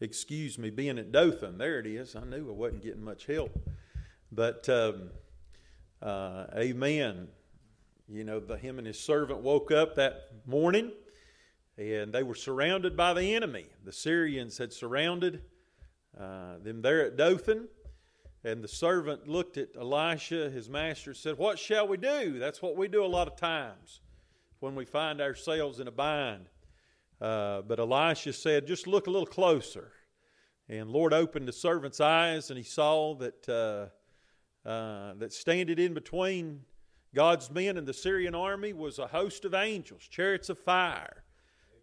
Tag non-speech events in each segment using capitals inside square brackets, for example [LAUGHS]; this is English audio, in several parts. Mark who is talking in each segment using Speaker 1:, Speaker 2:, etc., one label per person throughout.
Speaker 1: excuse me, being at Dothan. There it is. I knew I wasn't getting much help. But, um, uh, amen. You know, the, him and his servant woke up that morning and they were surrounded by the enemy. The Syrians had surrounded uh, them there at Dothan. And the servant looked at Elisha, his master, and said, What shall we do? That's what we do a lot of times when we find ourselves in a bind. Uh, but Elisha said, Just look a little closer. And Lord opened the servant's eyes, and he saw that, uh, uh, that standing in between God's men and the Syrian army was a host of angels, chariots of fire.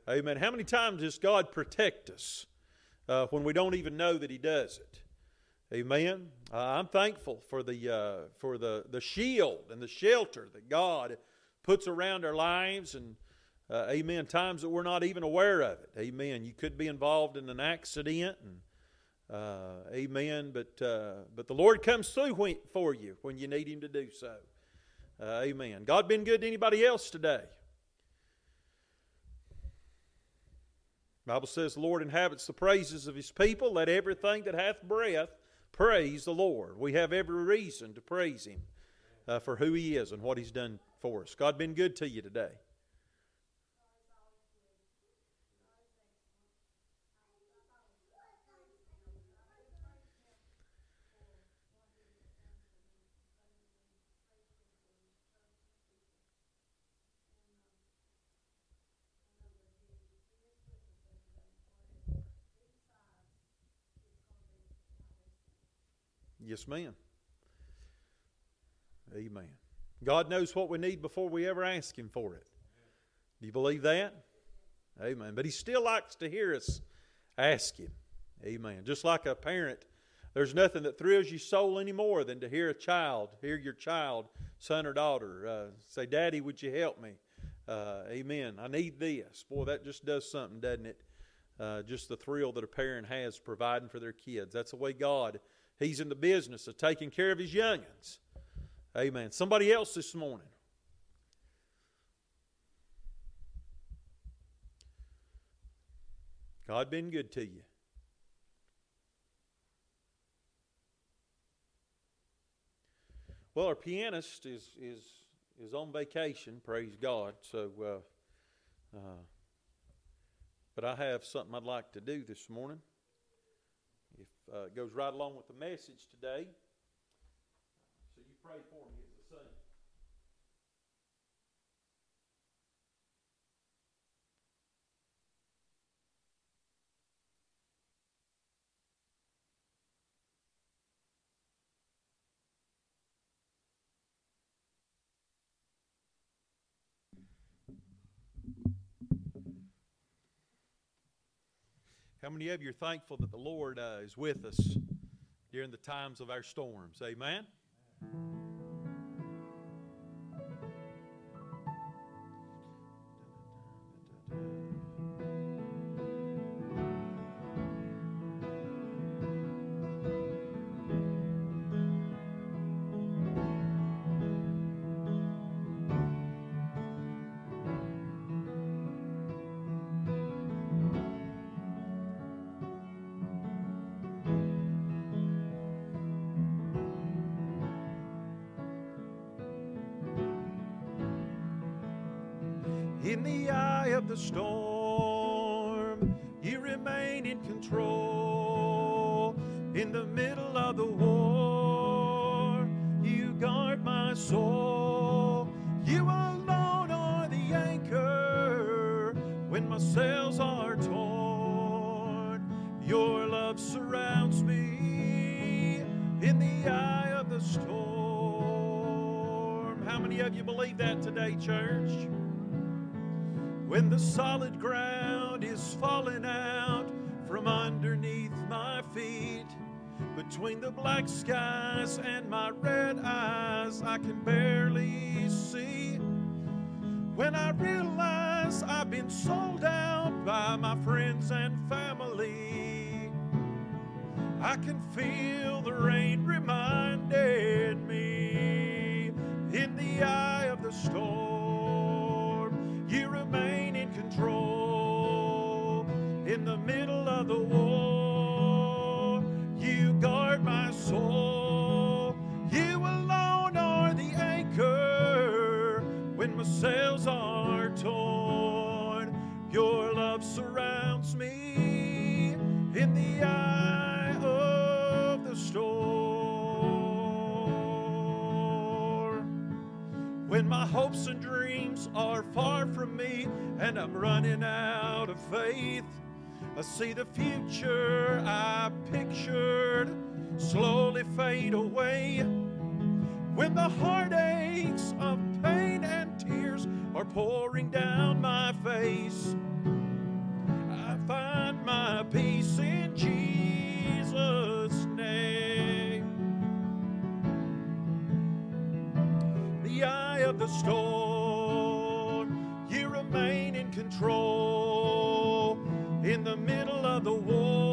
Speaker 1: Amen. How many times does God protect us uh, when we don't even know that He does it? Amen. Uh, I'm thankful for the uh, for the the shield and the shelter that God puts around our lives, and uh, Amen. Times that we're not even aware of it. Amen. You could be involved in an accident, and uh, Amen. But uh, but the Lord comes through when, for you when you need Him to do so. Uh, amen. God been good to anybody else today? Bible says the Lord inhabits the praises of his people. Let everything that hath breath praise the Lord. We have every reason to praise him uh, for who he is and what he's done for us. God been good to you today. Yes, ma'am. Amen. God knows what we need before we ever ask Him for it. Do you believe that? Amen. But He still likes to hear us ask Him. Amen. Just like a parent, there's nothing that thrills your soul any more than to hear a child, hear your child, son or daughter, uh, say, Daddy, would you help me? Uh, amen. I need this. Boy, that just does something, doesn't it? Uh, just the thrill that a parent has providing for their kids. That's the way God He's in the business of taking care of his youngins. Amen. Somebody else this morning. God been good to you. Well, our pianist is is is on vacation. Praise God. So, uh, uh, but I have something I'd like to do this morning uh, goes right along with the message today. So you pray for me How many of you are thankful that the Lord uh, is with us during the times of our storms? Amen. In when my sails are torn. Your love surrounds me in the eye of the storm. How many of you believe that today, church? when the solid ground is falling out from underneath my feet. Between the black skies and my red eyes, I can barely see. When I realize yes, I've been sold out by my friends and family. I can feel the rain reminded me in the eye of the storm. You remain in control in the middle of the war. You guard my soul. You alone are the anchor when my sails are torn. Your love surrounds me in the eye of the storm. When my hopes and dreams are far from me and I'm running out of faith, I see the future I pictured slowly fade away. When the heartaches of are pouring down my face, I find my peace in Jesus' name. The eye of the storm, you remain in control. In the middle of the war,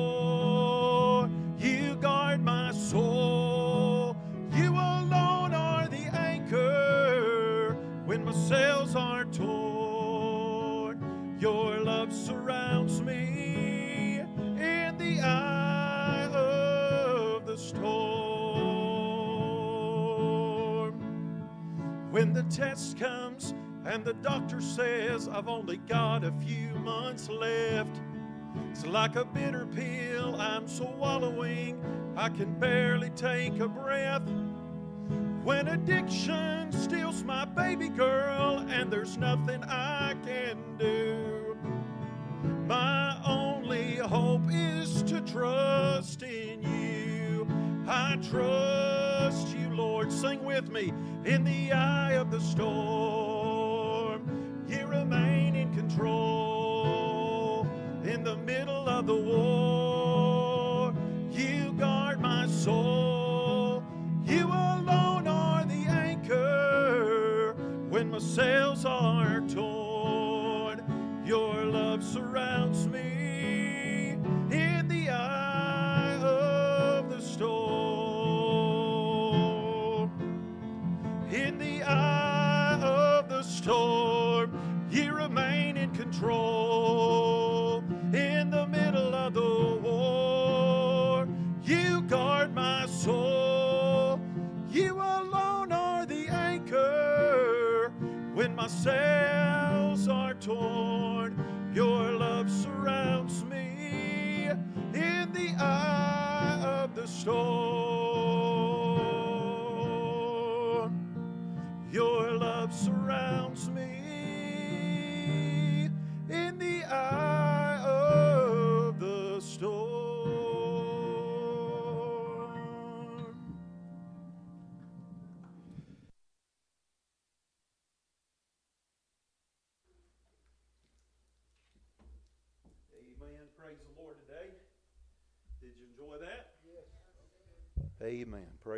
Speaker 1: sails are torn. Your love surrounds me in the eye of the storm. When the test comes and the doctor says I've only got a few months left, it's like a bitter pill I'm swallowing, I can barely take a breath. When addiction steals my baby girl and there's nothing I can do, my only hope is to trust in you. I trust you, Lord. Sing with me. In the eye of the storm, you remain in control. In the middle of the war,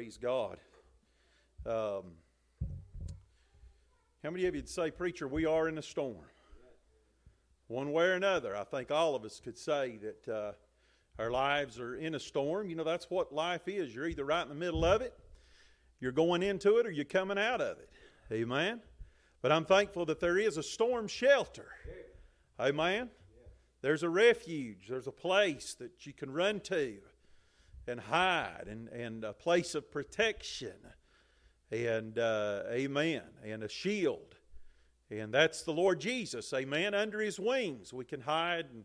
Speaker 1: Praise God. Um, how many of you would say, Preacher, we are in a storm? One way or another, I think all of us could say that uh, our lives are in a storm. You know, that's what life is. You're either right in the middle of it, you're going into it, or you're coming out of it. Amen. But I'm thankful that there is a storm shelter. Amen. There's a refuge, there's a place that you can run to and hide, and, and a place of protection. And uh, amen. And a shield. And that's the Lord Jesus. Amen. Under his wings we can hide. And,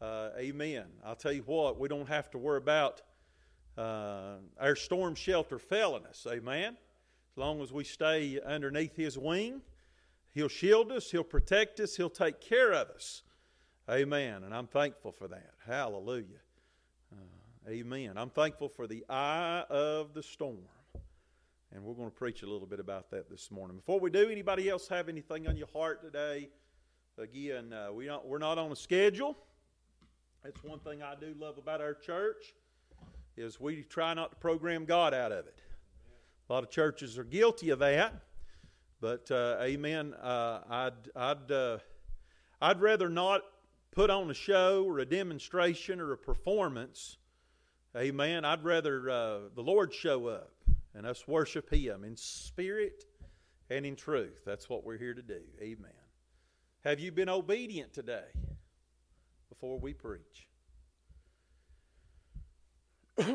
Speaker 1: uh, amen. I'll tell you what, we don't have to worry about uh, our storm shelter failing us. Amen. As long as we stay underneath his wing, he'll shield us, he'll protect us, he'll take care of us. Amen. And I'm thankful for that. Hallelujah. Amen. I'm thankful for the eye of the storm. And we're going to preach a little bit about that this morning. Before we do, anybody else have anything on your heart today? Again, uh, we don't, we're not on a schedule. That's one thing I do love about our church is we try not to program God out of it. A lot of churches are guilty of that, but uh, amen. Uh, I'd I'd uh, I'd rather not put on a show or a demonstration or a performance. Amen. I'd rather uh, the Lord show up and us worship Him in spirit and in truth. That's what we're here to do. Amen. Have you been obedient today before we preach? [CLEARS THROAT]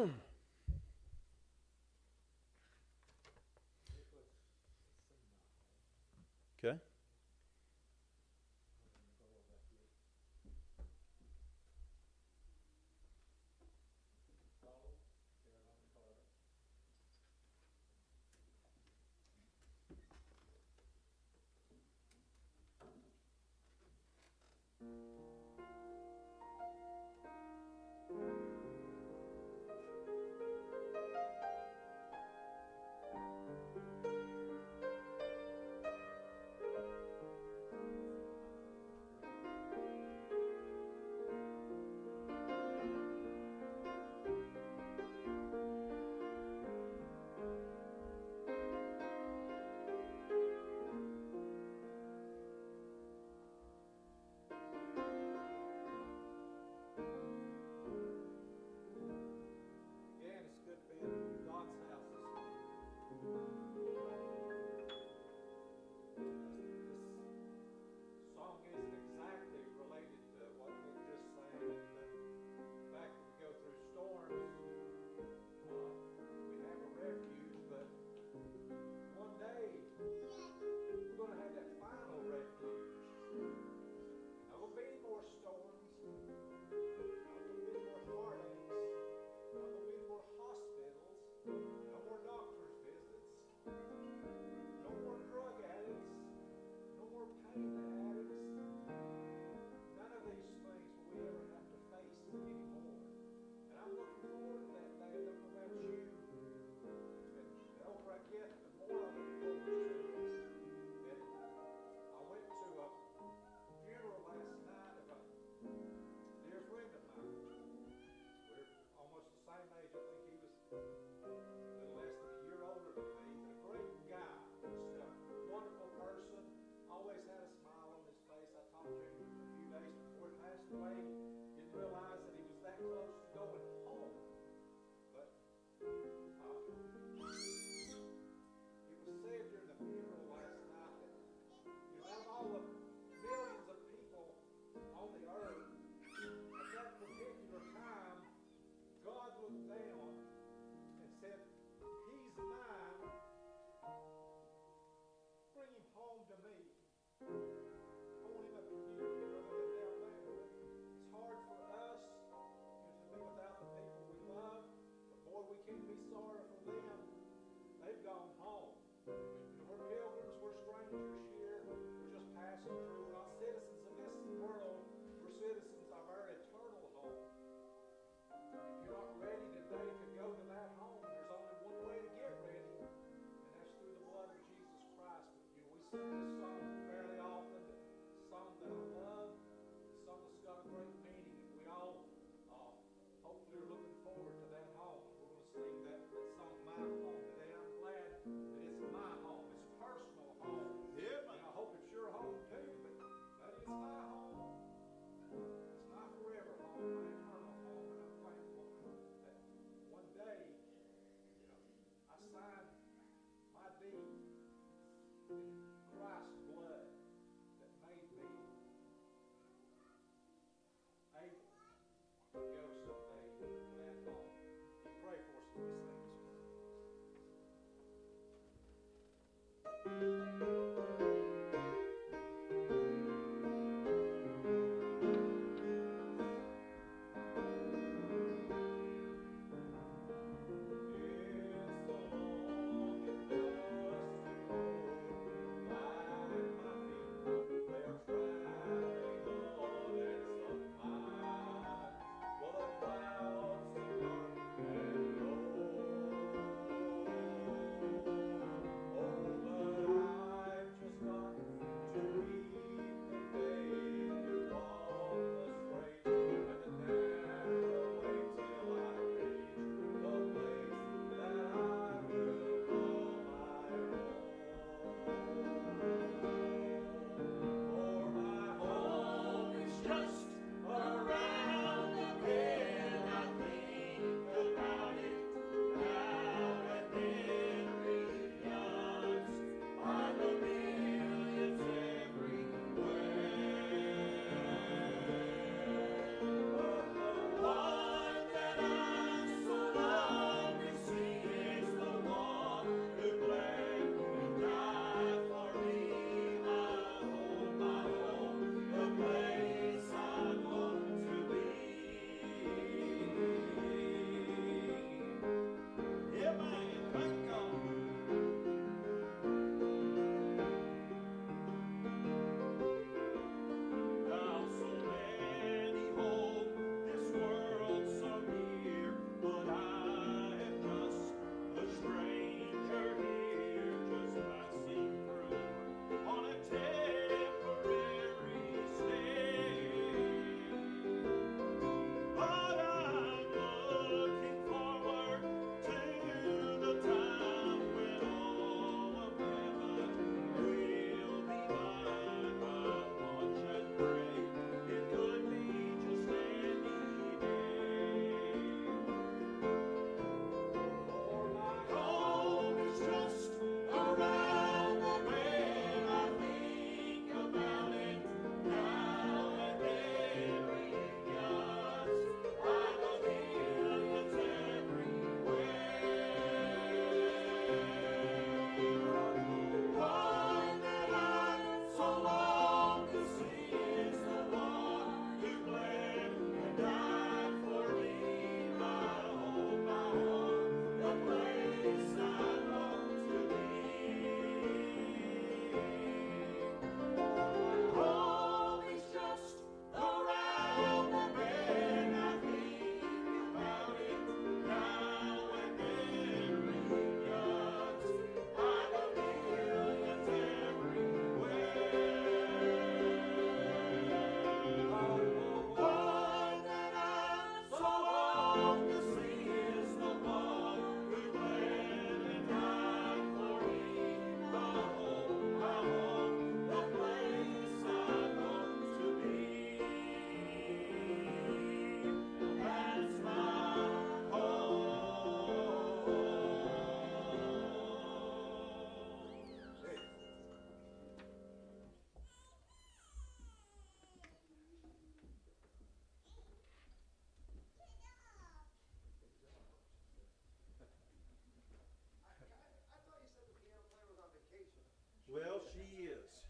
Speaker 1: she is.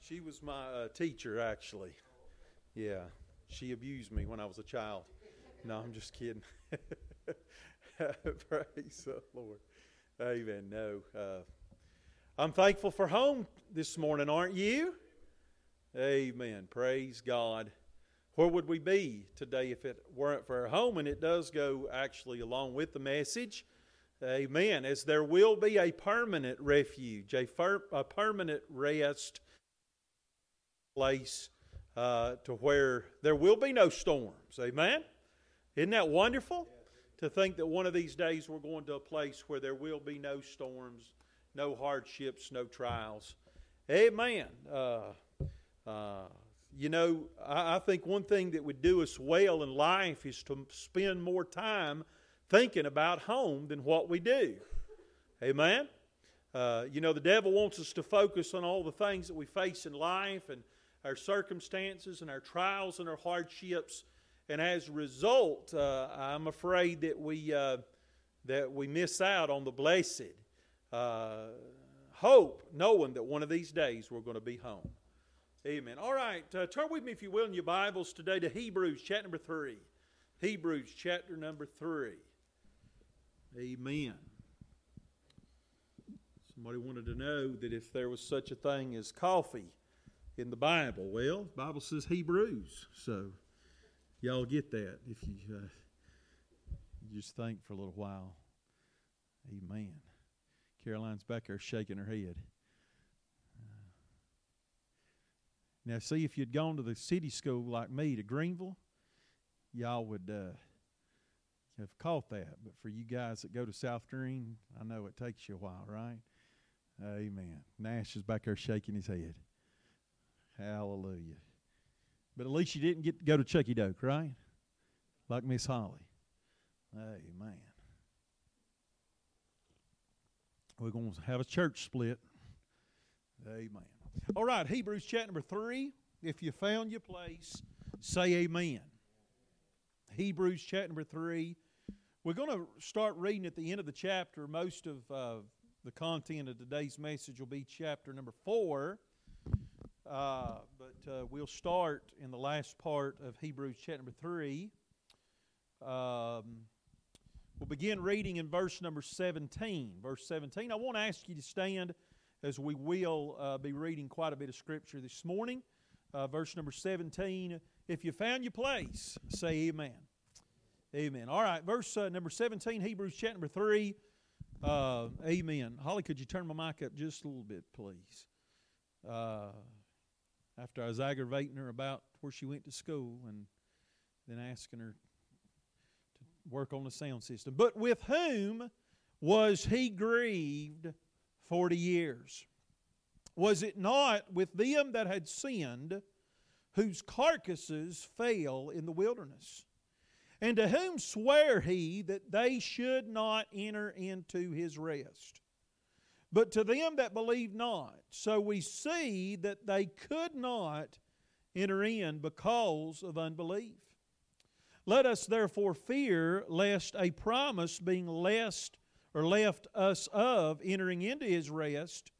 Speaker 1: She was my uh, teacher, actually. Yeah, she abused me when I was a child. No, I'm just kidding. [LAUGHS] Praise the Lord. Amen. No. Uh, I'm thankful for home this morning, aren't you? Amen. Praise God. Where would we be today if it weren't for our home? And it does go actually along with the message. Amen. As there will be a permanent refuge, a, fir- a permanent rest place uh, to where there will be no storms. Amen. Isn't that wonderful? To think that one of these days we're going to a place where there will be no storms, no hardships, no trials. Amen. Uh, uh, you know, I, I think one thing that would do us well in life is to spend more time thinking about home than what we do. Amen. Uh, you know, the devil wants us to focus on all the things that we face in life and our circumstances and our trials and our hardships. And as a result, uh, I'm afraid that we, uh, that we miss out on the blessed uh, hope, knowing that one of these days we're going to be home. Amen. All right, uh, turn with me, if you will, in your Bibles today to Hebrews chapter number 3. Hebrews chapter number 3. Amen. Somebody wanted to know that if there was such a thing as coffee in the Bible. Well, the Bible says Hebrews, so y'all get that if you, uh, just think for a little while. Amen. Caroline's back there shaking her head. Now, see, if you'd gone to the city school like me to Greeneville, y'all would uh, have caught that. But for you guys that go to South Greene, I know it takes you a while, right? Amen. Nash is back there shaking his head. Hallelujah. But at least you didn't get to go to Chuckey-Doak, right? Like Miss Holly. Amen. We're going to have a church split. Amen. All right, Hebrews chapter number 3. If you found your place, say amen. Hebrews chapter number 3. We're going to start reading at the end of the chapter. Most of uh, the content of today's message will be chapter number 4. Uh, but uh, we'll start in the last part of Hebrews chapter number 3. Um, we'll begin reading in verse number 17. Verse 17. I want to ask you to stand as we will uh, be reading quite a bit of scripture this morning. Uh, verse number 17. If you found your place, say amen. Amen. All right, verse uh, number 17, Hebrews chapter number 3. Uh, amen. Holly, could you turn my mic up just a little bit, please? after I was aggravating her about where she went to school and then asking her to work on the sound system. But with whom was he grieved 40 years? Was it not with them that had sinned, whose carcasses fell in the wilderness? And to whom sware he that they should not enter into his rest? but to them that believe not. So we see that they could not enter in because of unbelief. Let us therefore fear lest a promise being lest or left us of entering into his rest,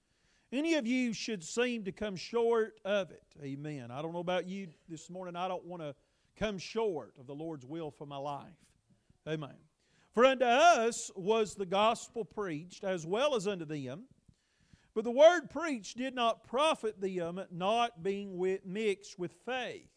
Speaker 1: any of you should seem to come short of it. Amen. I don't know about you this morning. I don't want to come short of the Lord's will for my life. Amen. For unto us was the gospel preached, as well as unto them. But the word preached did not profit them, not being mixed with faith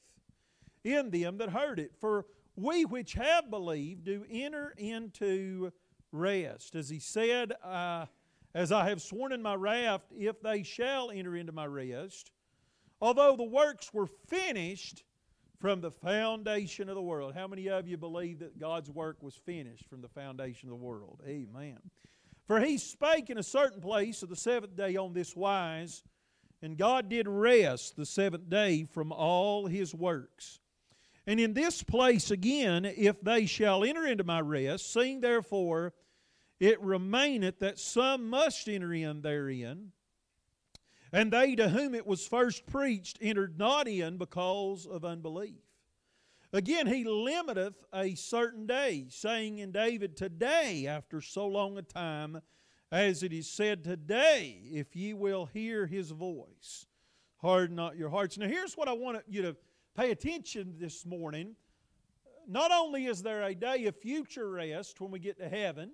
Speaker 1: in them that heard it. For we which have believed do enter into rest. As he said, uh, As I have sworn in my wrath, if they shall enter into my rest, although the works were finished from the foundation of the world. How many of you believe that God's work was finished from the foundation of the world? Amen. For he spake in a certain place of the seventh day on this wise, and God did rest the seventh day from all his works. And in this place again, if they shall enter into my rest, seeing therefore it remaineth that some must enter in therein, and they to whom it was first preached entered not in because of unbelief. Again, he limiteth a certain day, saying in David, Today, after so long a time, as it is said, Today, if ye will hear his voice. harden not your hearts. Now, here's what I want you to pay attention this morning. Not only is there a day of future rest when we get to heaven,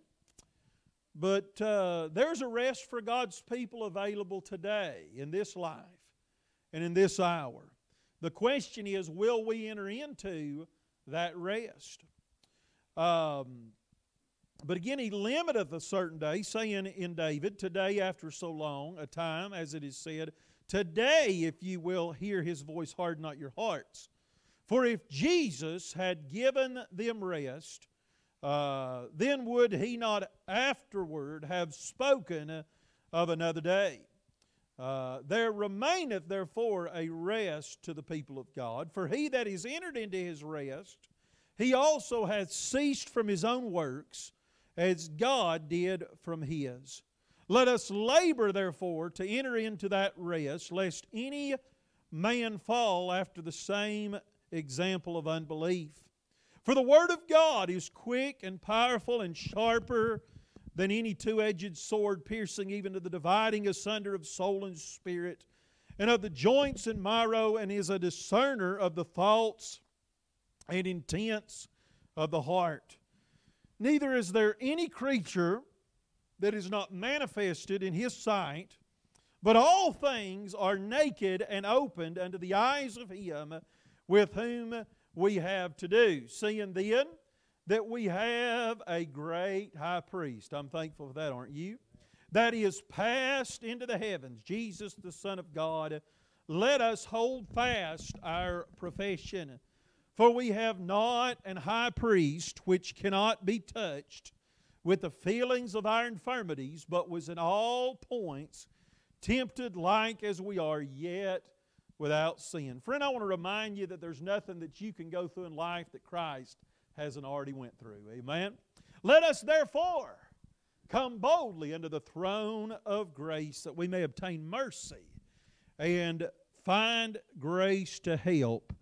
Speaker 1: but uh, there's a rest for God's people available today in this life and in this hour. The question is will we enter into that rest? Um, but again, he limiteth a certain day, saying in David, Today after so long a time, as it is said, Today, if you will hear his voice, harden not your hearts. For if Jesus had given them rest, uh, then would he not afterward have spoken of another day? Uh, there remaineth therefore a rest to the people of God, for he that is entered into his rest, he also hath ceased from his own works, as God did from his. Let us labor, therefore, to enter into that rest, lest any man fall after the same example of unbelief. For the Word of God is quick and powerful and sharper than any two edged sword, piercing even to the dividing asunder of soul and spirit, and of the joints and marrow, and is a discerner of the thoughts and intents of the heart. Neither is there any creature that is not manifested in His sight, but all things are naked and opened unto the eyes of Him with whom we have to do. Seeing then that we have a great high priest. I'm thankful for that, aren't you? That is passed into the heavens, Jesus, the Son of God. Let us hold fast our profession. For we have not an high priest which cannot be touched with the feelings of our infirmities, but was in all points tempted like as we are, yet without sin. Friend, I want to remind you that there's nothing that you can go through in life that Christ hasn't already went through. Amen. Let us therefore come boldly unto the throne of grace that we may obtain mercy and find grace to help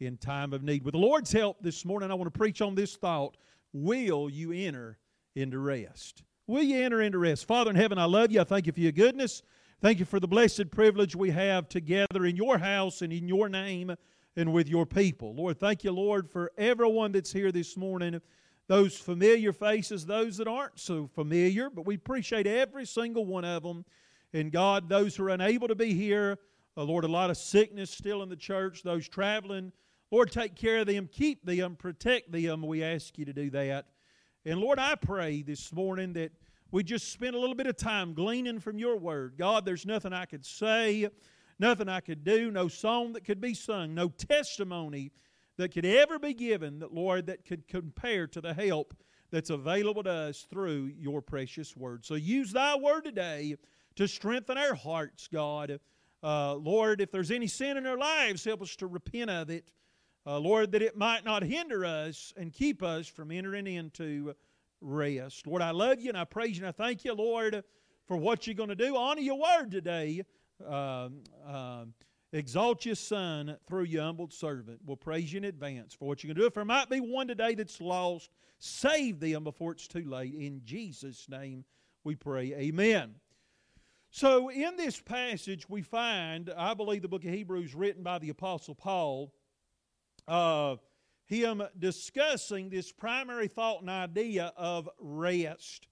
Speaker 1: in time of need. With the Lord's help this morning, I want to preach on this thought Will you enter into rest? Will you enter into rest? Father in heaven, I love you. I thank you for your goodness. Thank you for the blessed privilege we have together in your house and in your name and with your people. Lord, thank you, Lord, for everyone that's here this morning, those familiar faces, those that aren't so familiar, but we appreciate every single one of them. And God, those who are unable to be here, uh, Lord, a lot of sickness still in the church, those traveling, Lord, take care of them, keep them, protect them. We ask you to do that. And Lord, I pray this morning that we just spent a little bit of time gleaning from your word. God, there's nothing I could say, nothing I could do, no song that could be sung, no testimony that could ever be given that, Lord, that could compare to the help that's available to us through your precious word. So use thy word today to strengthen our hearts, God. Uh, Lord, if there's any sin in our lives, help us to repent of it. Uh, Lord, that it might not hinder us and keep us from entering into rest. Lord, I love you and I praise you and I thank you, Lord, for what you're going to do. Honor your word today. Um, uh, exalt your son through your humbled servant. We'll praise you in advance for what you're going to do. If there might be one today that's lost, save them before it's too late. In Jesus' name we pray. Amen. So, in this passage, we find, I believe, the book of Hebrews written by the Apostle Paul. Uh, him discussing this primary thought and idea of rest.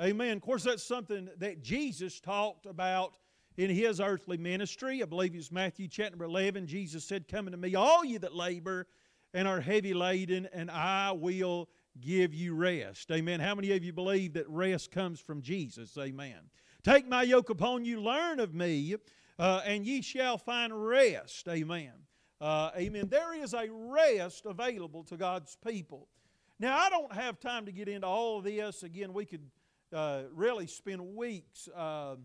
Speaker 1: Amen. Of course, that's something that Jesus talked about in his earthly ministry. I believe it's Matthew chapter 11. Jesus said, Come unto me, all you that labor and are heavy laden, and I will give you rest. Amen. How many of you believe that rest comes from Jesus? Amen. Take my yoke upon you, learn of me, uh, and ye shall find rest. Amen. Uh, amen. There is a rest available to God's people. Now, I don't have time to get into all of this. Again, we could uh, really spend weeks, uh,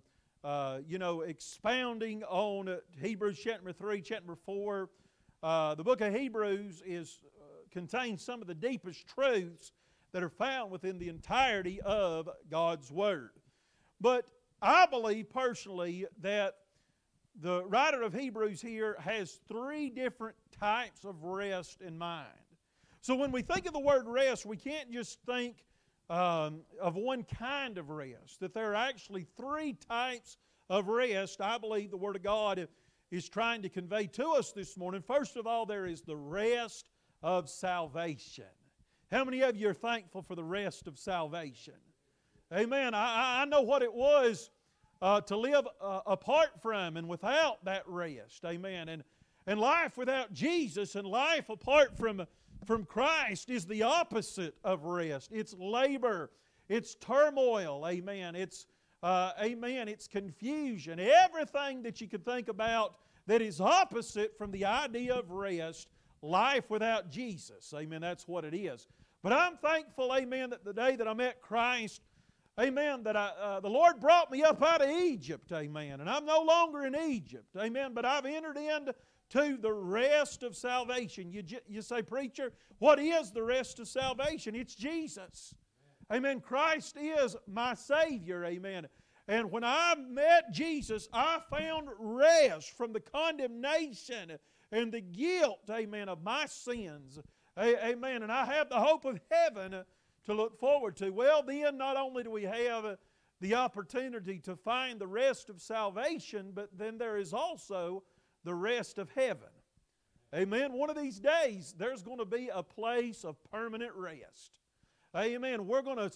Speaker 1: uh you know, expounding on Hebrews chapter 3, chapter 4. Uh, the book of Hebrews is, uh, contains some of the deepest truths that are found within the entirety of God's Word. But I believe personally that the writer of Hebrews here has three different types of rest in mind. So when we think of the word rest, we can't just think um, of one kind of rest, that there are actually three types of rest. I believe the Word of God is trying to convey to us this morning. First of all, there is the rest of salvation. How many of you are thankful for the rest of salvation? Amen. I, I know what it was uh, to live uh, apart from and without that rest. Amen. And, and life without Jesus and life apart from, from Christ is the opposite of rest. It's labor, it's turmoil. Amen. It's, uh, amen, it's confusion. Everything that you could think about that is opposite from the idea of rest, life without Jesus. Amen. That's what it is. But I'm thankful, amen, that the day that I met Christ, Amen. That I, uh, the Lord brought me up out of Egypt. Amen. And I'm no longer in Egypt. Amen. But I've entered into the rest of salvation. You, you say, Preacher, what is the rest of salvation? It's Jesus. Amen. Christ is my Savior. Amen. And when I met Jesus, I found rest from the condemnation and the guilt, amen, of my sins. Amen. And I have the hope of heaven to look forward to. Well, then, not only do we have uh, the opportunity to find the rest of salvation, but then there is also the rest of heaven. Amen. One of these days, there's going to be a place of permanent rest. Amen. We're going to,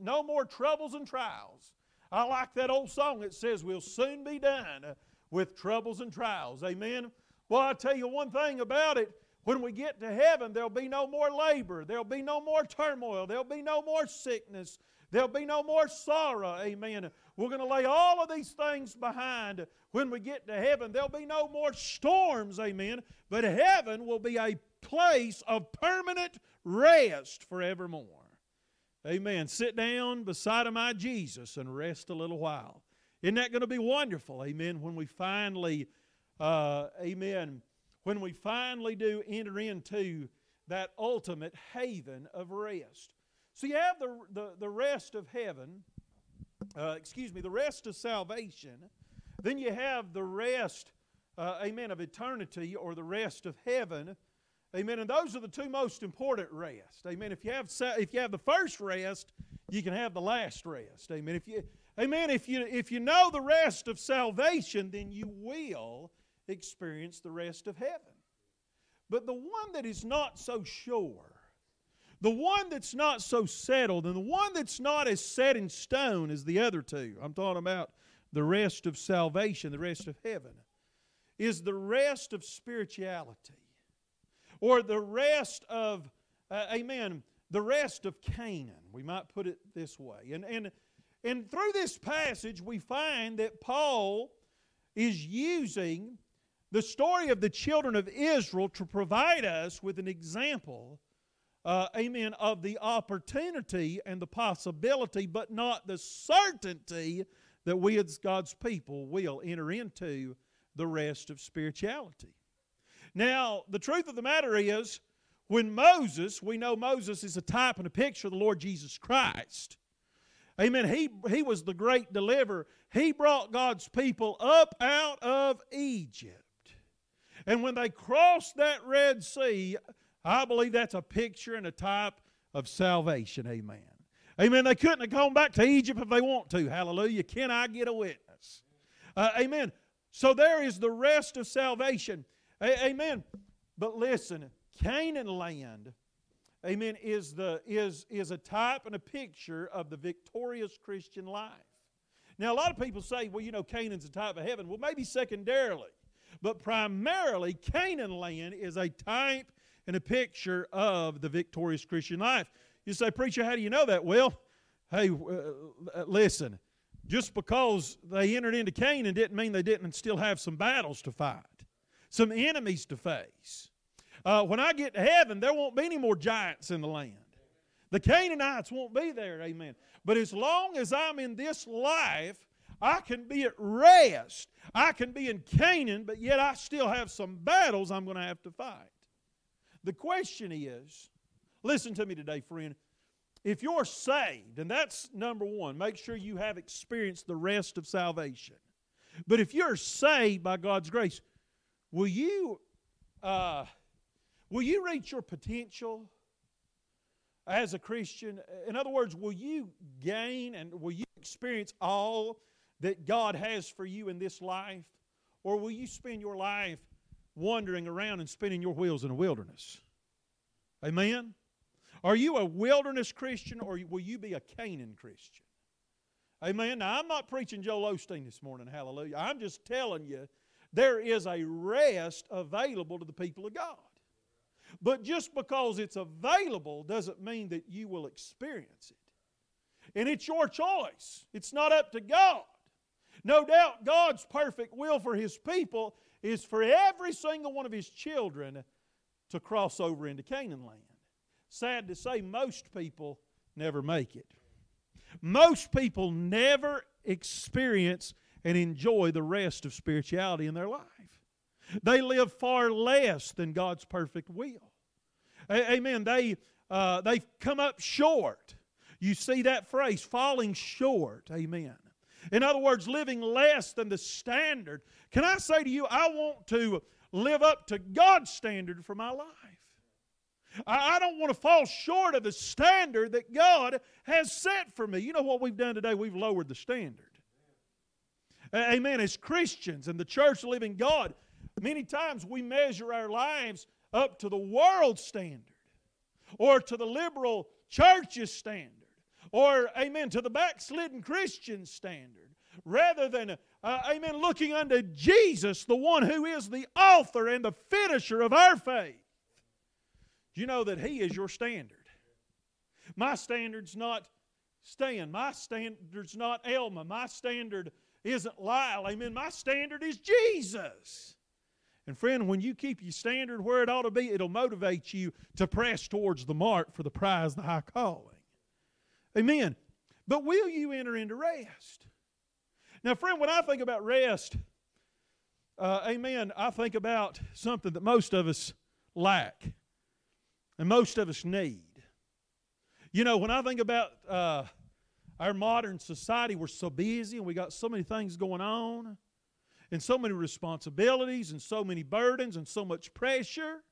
Speaker 1: no more troubles and trials. I like that old song that says, We'll soon be done with troubles and trials. Amen. Well, I'll tell you one thing about it. When we get to heaven, there'll be no more labor. There'll be no more turmoil. There'll be no more sickness. There'll be no more sorrow. Amen. We're going to lay all of these things behind when we get to heaven. There'll be no more storms. Amen. But heaven will be a place of permanent rest forevermore. Amen. Sit down beside of my Jesus and rest a little while. Isn't that going to be wonderful? Amen. When we finally, uh, amen, when we finally do enter into that ultimate haven of rest. So you have the, the, the rest of heaven, uh, excuse me, the rest of salvation. Then you have the rest, uh, amen, of eternity or the rest of heaven. Amen. And those are the two most important rest. Amen. If you have if you have the first rest, you can have the last rest. Amen. If you Amen. If you if you know the rest of salvation, then you will experience the rest of heaven. But the one that is not so sure, the one that's not so settled, and the one that's not as set in stone as the other two, I'm talking about the rest of salvation, the rest of heaven, is the rest of spirituality, or the rest of, uh, amen, the rest of Canaan. We might put it this way. And, and, and through this passage, we find that Paul is using the story of the children of Israel to provide us with an example, uh, amen, of the opportunity and the possibility, but not the certainty that we as God's people will enter into the rest of spirituality. Now, the truth of the matter is, when Moses, we know Moses is a type and a picture of the Lord Jesus Christ. Amen. He, he was the great deliverer. He brought God's people up out of Egypt. And when they crossed that Red Sea, I believe that's a picture and a type of salvation. Amen. Amen. They couldn't have gone back to Egypt if they want to. Hallelujah. Can I get a witness? Uh, amen. So there is the rest of salvation. A- amen. But listen, Canaan land, amen, is, the, is, is a type and a picture of the victorious Christian life. Now, a lot of people say, well, you know, Canaan's a type of heaven. Well, maybe secondarily. But primarily, Canaan land is a type and a picture of the victorious Christian life. You say, Preacher, how do you know that? Well, hey, uh, listen, just because they entered into Canaan didn't mean they didn't still have some battles to fight, some enemies to face. Uh, when I get to heaven, there won't be any more giants in the land. The Canaanites won't be there, amen. But as long as I'm in this life, I can be at rest. I can be in Canaan, but yet I still have some battles I'm going to have to fight. The question is listen to me today, friend. If you're saved, and that's number one, make sure you have experienced the rest of salvation. But if you're saved by God's grace, will you, uh, will you reach your potential as a Christian? In other words, will you gain and will you experience all that God has for you in this life? Or will you spend your life wandering around and spinning your wheels in a wilderness? Amen? Are you a wilderness Christian or will you be a Canaan Christian? Amen. Now, I'm not preaching Joel Osteen this morning, hallelujah. I'm just telling you there is a rest available to the people of God. But just because it's available doesn't mean that you will experience it. And it's your choice, it's not up to God. No doubt God's perfect will for His people is for every single one of His children to cross over into Canaan land. Sad to say, most people never make it. Most people never experience and enjoy the rest of spirituality in their life. They live far less than God's perfect will. Amen. They, uh, they've come up short. You see that phrase, falling short. Amen. In other words, living less than the standard. Can I say to you, I want to live up to God's standard for my life. I don't want to fall short of the standard that God has set for me. You know what we've done today? We've lowered the standard. Amen. As Christians and the church living God, many times we measure our lives up to the world standard or to the liberal church's standard or, amen, to the backslidden Christian standard rather than, uh, amen, looking unto Jesus, the one who is the author and the finisher of our faith. You know that He is your standard. My standard's not Stan. My standard's not Elma. My standard isn't Lyle. Amen. My standard is Jesus. And friend, when you keep your standard where it ought to be, it'll motivate you to press towards the mark for the prize, the high calling. Amen. But will you enter into rest? Now, friend, when I think about rest, uh, amen, I think about something that most of us lack and most of us need. You know, when I think about uh, our modern society, we're so busy and we got so many things going on and so many responsibilities and so many burdens and so much pressure.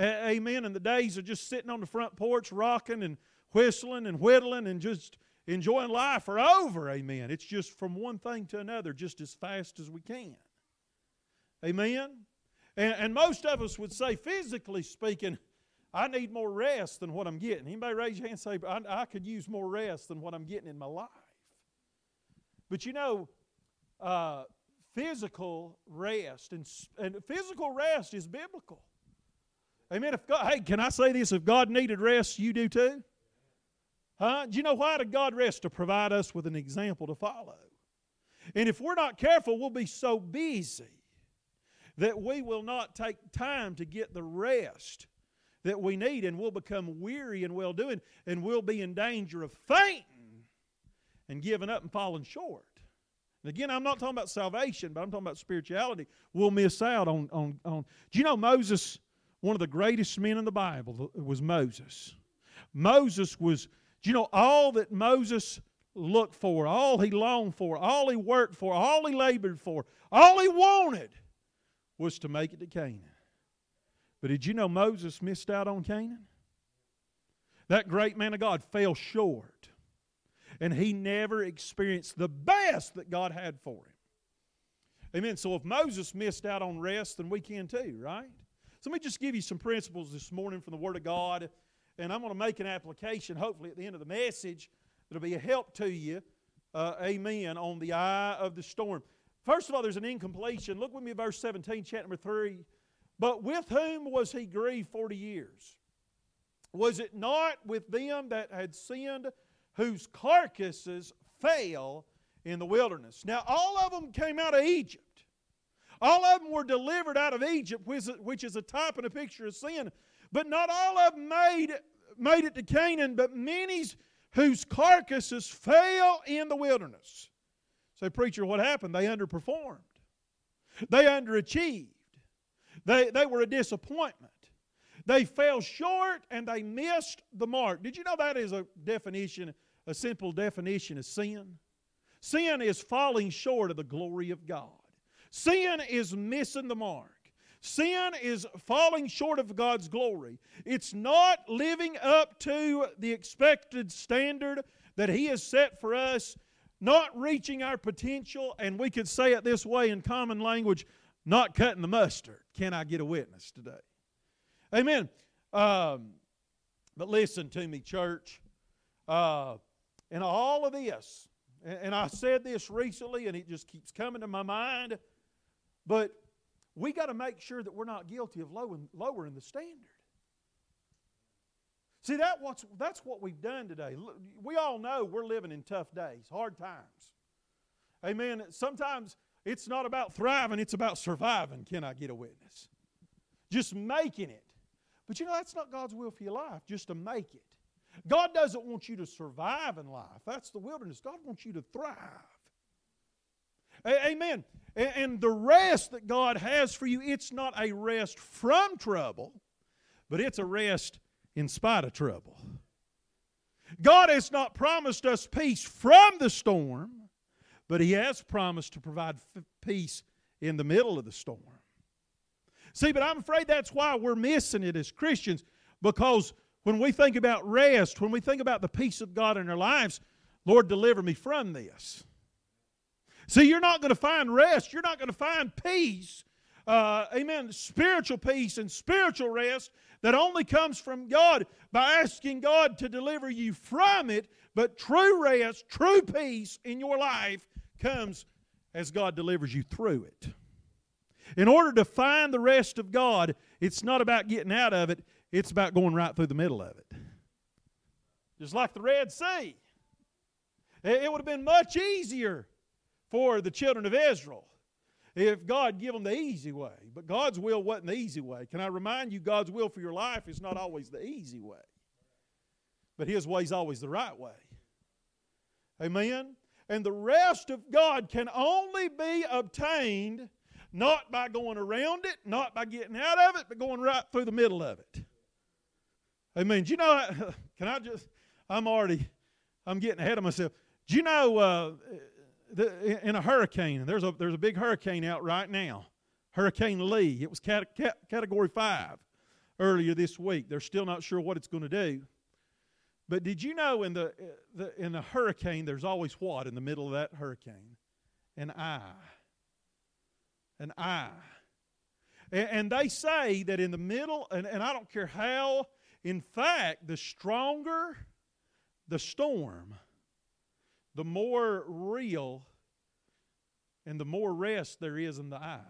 Speaker 1: amen. And the days are just sitting on the front porch, rocking and whistling and whittling and just enjoying life are over. Amen. It's just from one thing to another, just as fast as we can. Amen. And, and most of us would say, physically speaking, I need more rest than what I'm getting. Anybody raise your hand and say, I, I could use more rest than what I'm getting in my life. But you know, uh, physical rest and, and physical rest is biblical. Amen. If God, hey, can I say this? If God needed rest, you do too. Huh? Do you know why did God rest? To provide us with an example to follow. And if we're not careful, we'll be so busy that we will not take time to get the rest that we need, and we'll become weary and well doing, and we'll be in danger of fainting and giving up and falling short. And again, I'm not talking about salvation, but I'm talking about spirituality. We'll miss out on, on, on. Do you know Moses, one of the greatest men in the Bible, was Moses? Moses was, you know all that Moses looked for, all he longed for, all he worked for, all he labored for, all he wanted was to make it to Canaan. But did you know Moses missed out on Canaan? That great man of God fell short. And he never experienced the best that God had for him. Amen. So if Moses missed out on rest, then we can too, right? So let me just give you some principles this morning from the Word of God. And I'm going to make an application, hopefully, at the end of the message that'll be a help to you. Uh, amen. On the eye of the storm. First of all, there's an incompletion. Look with me verse 17, chapter number 3. But with whom was he grieved 40 years? Was it not with them that had sinned, whose carcasses fell in the wilderness? Now, all of them came out of Egypt. All of them were delivered out of Egypt, which is a type and a picture of sin. But not all of them made, made it to Canaan, but many whose carcasses fell in the wilderness. Say, preacher, what happened? They underperformed. They underachieved. They, they were a disappointment. They fell short and they missed the mark. Did you know that is a definition, a simple definition of sin? Sin is falling short of the glory of God. Sin is missing the mark. Sin is falling short of God's glory. It's not living up to the expected standard that He has set for us, not reaching our potential, and we could say it this way in common language not cutting the mustard. Can I get a witness today? Amen. Um, but listen to me, church. Uh, in all of this, and I said this recently, and it just keeps coming to my mind, but we got to make sure that we're not guilty of lowering, the standard. See, that what's, that's what we've done today. We all know we're living in tough days, hard times. Amen. Sometimes it's not about thriving, it's about surviving. Can I get a witness? Just making it. But you know, that's not God's will for your life, just to make it. God doesn't want you to survive in life. That's the wilderness. God wants you to thrive. Amen. And the rest that God has for you, it's not a rest from trouble, but it's a rest in spite of trouble. God has not promised us peace from the storm, but He has promised to provide peace in the middle of the storm. See, but I'm afraid that's why we're missing it as Christians because when we think about rest, when we think about the peace of God in our lives, Lord, deliver me from this. See, you're not going to find rest. You're not going to find peace. Uh, amen. Spiritual peace and spiritual rest that only comes from God by asking God to deliver you from it. But true rest, true peace in your life comes as God delivers you through it. In order to find the rest of God, it's not about getting out of it, it's about going right through the middle of it. Just like the Red Sea. It would have been much easier for the children of Israel if God give them the easy way. But God's will wasn't the easy way. Can I remind you, God's will for your life is not always the easy way, but His way is always the right way. Amen? And the rest of God can only be obtained not by going around it, not by getting out of it, but going right through the middle of it. Amen. Do you know, [LAUGHS] can I just, I'm already, I'm getting ahead of myself. Do you know, uh, the, in a hurricane, and there's a, there's a big hurricane out right now, Hurricane Lee. It was cat, cat, category five earlier this week. They're still not sure what it's going to do. But did you know in the, the in a hurricane, there's always what in the middle of that hurricane? An eye. An eye. And, and they say that in the middle, and, and I don't care how, in fact, the stronger the storm, the more real and the more rest there is in the eye.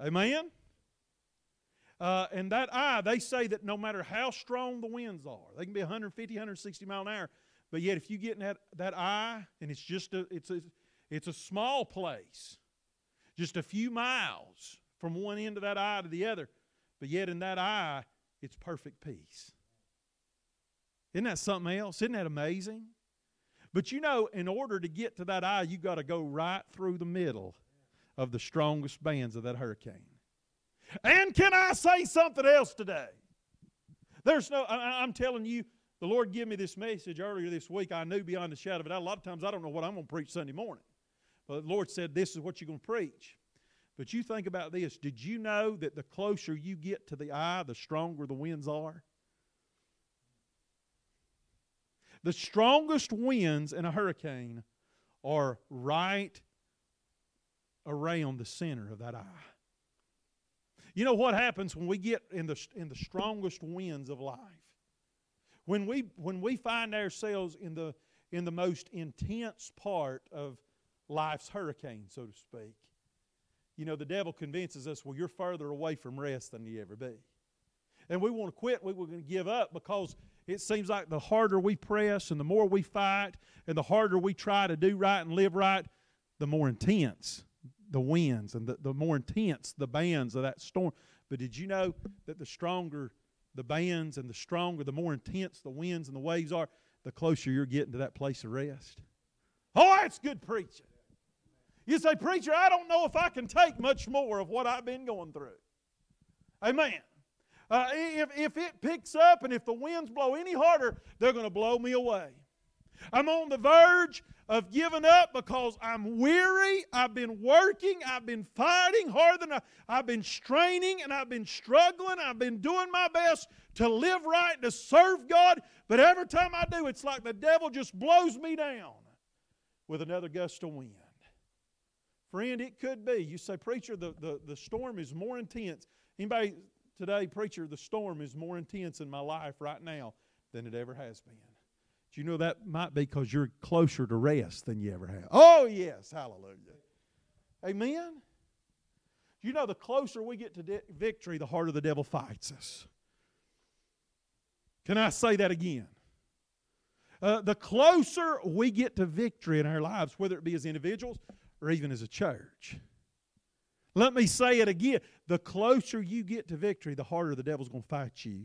Speaker 1: Amen? Uh, and that eye, they say that no matter how strong the winds are, they can be 150, 160 mile an hour, but yet if you get in that, that eye and it's just a, it's a, it's a small place, just a few miles from one end of that eye to the other, but yet in that eye, it's perfect peace. Isn't that something else? Isn't that amazing? But you know, in order to get to that eye, you got to go right through the middle of the strongest bands of that hurricane. And can I say something else today? There's no, I, am telling you, the Lord gave me this message earlier this week. I knew beyond a shadow of doubt. A lot of times I don't know what I'm going to preach Sunday morning. But the Lord said, This is what you're going to preach. But you think about this. Did you know that the closer you get to the eye, the stronger the winds are? The strongest winds in a hurricane are right around the center of that eye. You know what happens when we get in the, in the strongest winds of life? When we, when we find ourselves in the, in the most intense part of life's hurricane, so to speak, you know, the devil convinces us, well, you're further away from rest than you ever be. And we want to quit, we want to give up because it seems like the harder we press and the more we fight and the harder we try to do right and live right, the more intense the winds and the, the more intense the bands of that storm. But did you know that the stronger the bands and the stronger, the more intense the winds and the waves are, the closer you're getting to that place of rest? Oh, that's good preaching. You say, Preacher, I don't know if I can take much more of what I've been going through. Amen. Uh, if, if it picks up and if the winds blow any harder, they're going to blow me away. I'm on the verge of giving up because I'm weary. I've been working. I've been fighting harder than I, I've been straining and I've been struggling. I've been doing my best to live right, to serve God. But every time I do, it's like the devil just blows me down with another gust of wind. Friend, it could be. You say, Preacher, the, the, the storm is more intense. Anybody today, Preacher, the storm is more intense in my life right now than it ever has been. Do you know that might be because you're closer to rest than you ever have? Oh, yes. Hallelujah. Amen. Do you know, the closer we get to victory, the harder the devil fights us. Can I say that again? Uh, the closer we get to victory in our lives, whether it be as individuals or even as a church. Let me say it again. The closer you get to victory, the harder the devil's going to fight you.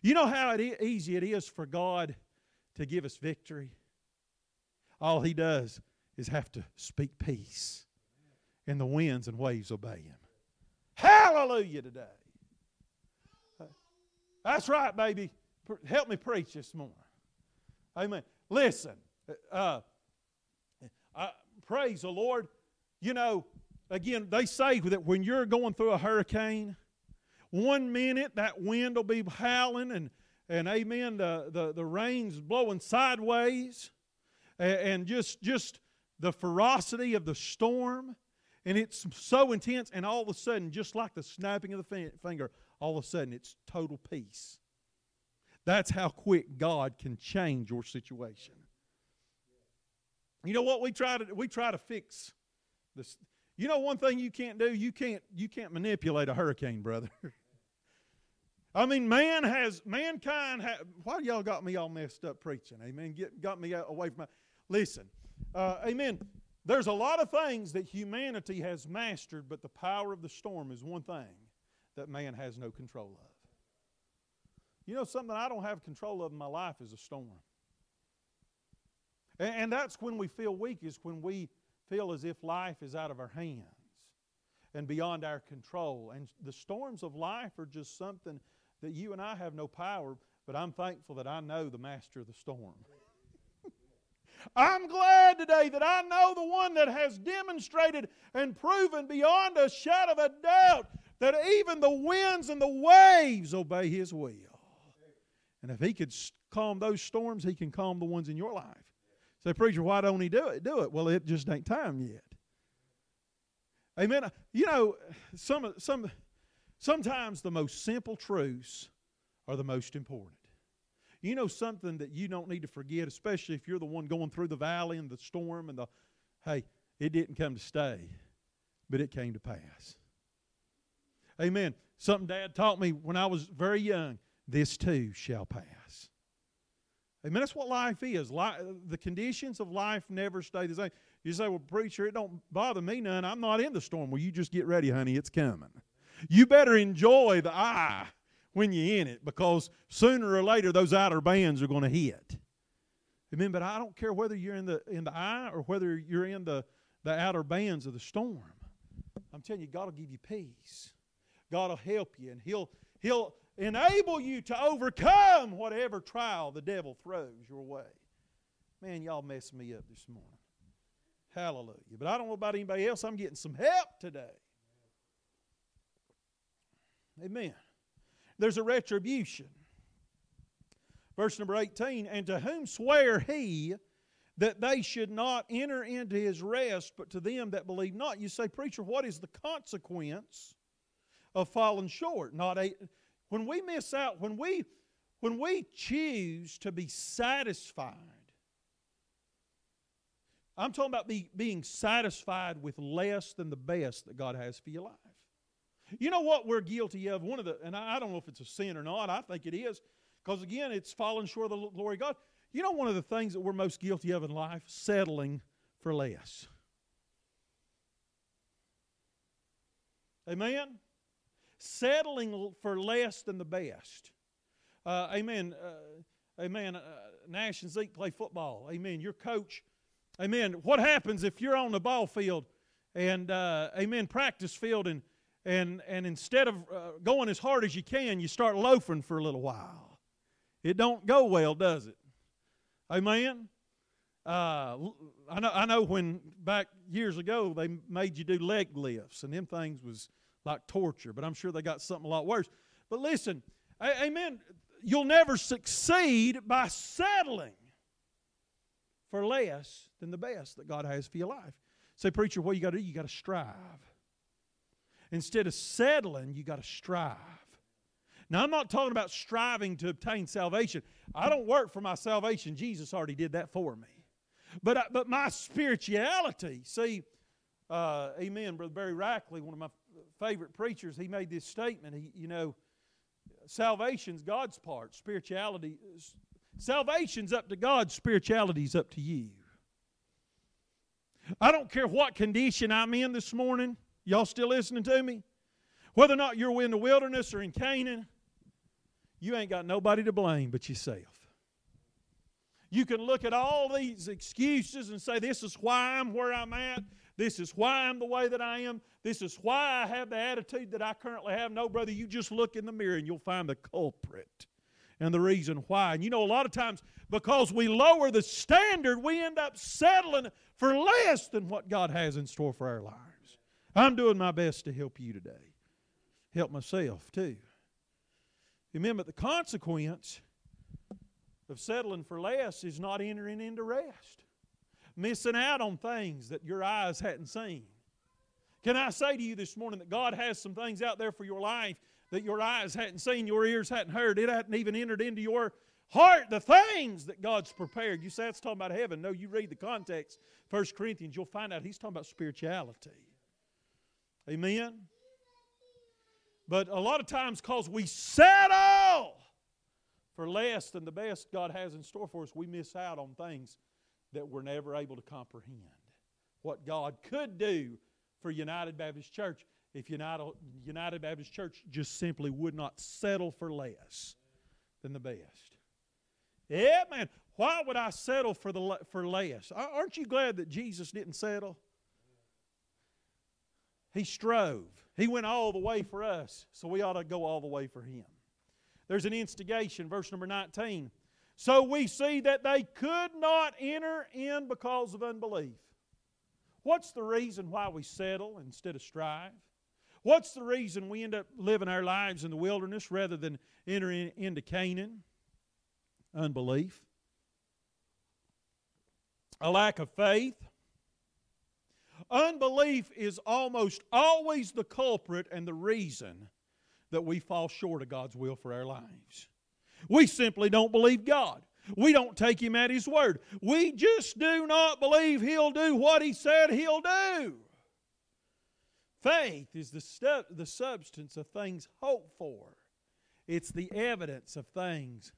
Speaker 1: You know how it easy it is for God to give us victory? All he does is have to speak peace, and the winds and waves obey him. Hallelujah today. That's right, baby. Help me preach this morning. Amen. Listen, uh, I, praise the Lord. You know, again, they say that when you're going through a hurricane, one minute that wind will be howling and, and amen, the, the, the rain's blowing sideways and, and just, just the ferocity of the storm. And it's so intense, and all of a sudden, just like the snapping of the finger, all of a sudden it's total peace. That's how quick God can change your situation. You know what we try to we try to fix this. You know one thing you can't do, you can't you can't manipulate a hurricane, brother. [LAUGHS] I mean, man has mankind. Ha, why y'all got me all messed up preaching? Amen. Get, got me away from my. Listen, uh, amen. There's a lot of things that humanity has mastered, but the power of the storm is one thing that man has no control of. You know, something I don't have control of in my life is a storm. And, and that's when we feel weak, is when we feel as if life is out of our hands and beyond our control. And the storms of life are just something that you and I have no power, but I'm thankful that I know the master of the storm. [LAUGHS] I'm glad today that I know the one that has demonstrated and proven beyond a shadow of a doubt that even the winds and the waves obey his will. And if he could calm those storms, he can calm the ones in your life. Say, preacher, why don't he do it? Do it. Well, it just ain't time yet. Amen. You know, some, some, sometimes the most simple truths are the most important. You know something that you don't need to forget, especially if you're the one going through the valley and the storm and the, hey, it didn't come to stay, but it came to pass. Amen. Something Dad taught me when I was very young this too shall pass. Amen. That's what life is. the conditions of life never stay the same. You say, well, preacher, it don't bother me none. I'm not in the storm. Well, you just get ready, honey. It's coming. You better enjoy the eye when you're in it because sooner or later those outer bands are going to hit. Amen. But I don't care whether you're in the in the eye or whether you're in the, the outer bands of the storm. I'm telling you, God will give you peace. God will help you, and He'll He'll enable you to overcome whatever trial the devil throws your way. Man, y'all messed me up this morning. Hallelujah. But I don't know about anybody else. I'm getting some help today. Amen. There's a retribution. Verse number 18 And to whom sware he that they should not enter into his rest, but to them that believe not? You say, Preacher, what is the consequence of falling short? Not a, when we miss out, when we, when we choose to be satisfied, I'm talking about be, being satisfied with less than the best that God has for your life. You know what we're guilty of? One of the, and I don't know if it's a sin or not, I think it is, because again, it's falling short of the glory of God. You know, one of the things that we're most guilty of in life? Settling for less. Amen? Settling for less than the best. Uh, amen. Uh, amen. Uh, Nash and Zeke play football. Amen. Your coach. Amen. What happens if you're on the ball field and uh, amen practice field and and and instead of uh, going as hard as you can, you start loafing for a little while. It don't go well, does it? Amen. Uh, I know. I know when back years ago they made you do leg lifts, and them things was like torture, but I'm sure they got something a lot worse. But listen, amen. You'll never succeed by settling for less than the best that God has for your life. Say, preacher, what you got to do? You got to strive. Instead of settling, you got to strive. Now, I'm not talking about striving to obtain salvation. I don't work for my salvation. Jesus already did that for me. But, I, but my spirituality, see, uh, amen, Brother Barry Rackley, one of my favorite preachers, he made this statement. He, you know, salvation's God's part. Spirituality, salvation's up to God. Spirituality's up to you. I don't care what condition I'm in this morning. Y'all still listening to me? Whether or not you're in the wilderness or in Canaan, you ain't got nobody to blame but yourself. You can look at all these excuses and say, This is why I'm where I'm at. This is why I'm the way that I am. This is why I have the attitude that I currently have. No, brother, you just look in the mirror and you'll find the culprit and the reason why. And you know, a lot of times, because we lower the standard, we end up settling for less than what God has in store for our lives. I'm doing my best to help you today, help myself too. Remember, the consequence of settling for less is not entering into rest, missing out on things that your eyes hadn't seen. Can I say to you this morning that God has some things out there for your life that your eyes hadn't seen, your ears hadn't heard, it hadn't even entered into your heart, the things that God's prepared. You say it's talking about heaven. No, you read the context, 1 Corinthians, you'll find out he's talking about spirituality. Amen? But a lot of times, because we settle for less than the best God has in store for us, we miss out on things that we're never able to comprehend. What God could do for United Baptist Church if United, United Baptist Church just simply would not settle for less than the best. Yeah, man. Why would I settle for, the, for less? Aren't you glad that Jesus didn't settle? He strove. He went all the way for us, so we ought to go all the way for Him. There's an instigation, verse number 19. So we see that they could not enter in because of unbelief. What's the reason why we settle instead of strive? What's the reason we end up living our lives in the wilderness rather than entering into Canaan? Unbelief. A lack of faith. Unbelief is almost always the culprit and the reason that we fall short of God's will for our lives. We simply don't believe God. We don't take Him at His word. We just do not believe He'll do what He said He'll do. Faith is the, stu- the substance of things hoped for, it's the evidence of things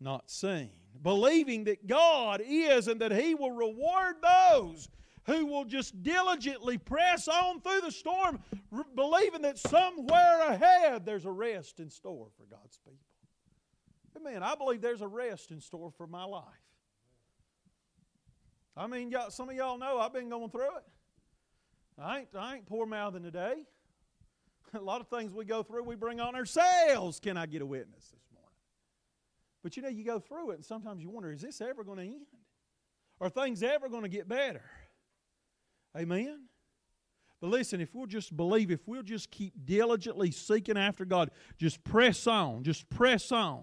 Speaker 1: not seen. Believing that God is and that He will reward those who will just diligently press on through the storm, r- believing that somewhere ahead there's a rest in store for God's people. Amen. I believe there's a rest in store for my life. I mean, y'all, some of y'all know I've been going through it. I ain't, I ain't poor mouthing today. [LAUGHS] A lot of things we go through, we bring on ourselves. Can I get a witness this morning? But you know, you go through it, and sometimes you wonder, is this ever going to end? Are things ever going to get better? Amen? But listen, if we'll just believe, if we'll just keep diligently seeking after God, just press on, just press on,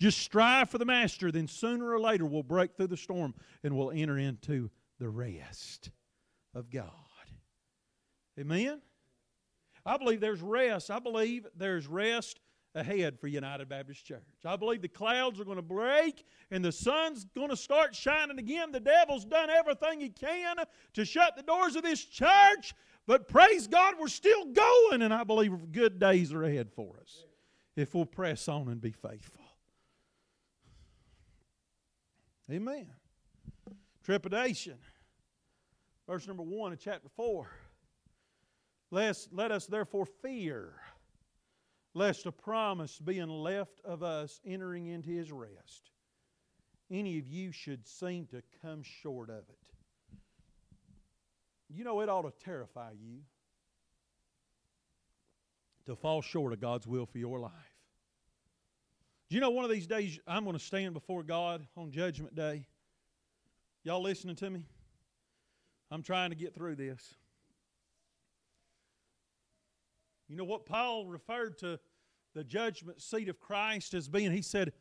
Speaker 1: just strive for the Master, then sooner or later we'll break through the storm and we'll enter into the rest of God. Amen? I believe there's rest. I believe there's rest ahead for United Baptist Church. I believe the clouds are going to break and the sun's going to start shining again. The devil's done everything he can to shut the doors of this church, but praise God, we're still going, and I believe good days are ahead for us if we'll press on and be faithful. Amen. Trepidation. Verse number 1 of chapter 4. Lest, let us therefore fear, lest a promise being left of us entering into his rest, any of you should seem to come short of it. You know, it ought to terrify you to fall short of God's will for your life. Do you know one of these days I'm going to stand before God on Judgment Day? Y'all listening to me? I'm trying to get through this. You know what Paul referred to the judgment seat of Christ as being? He said,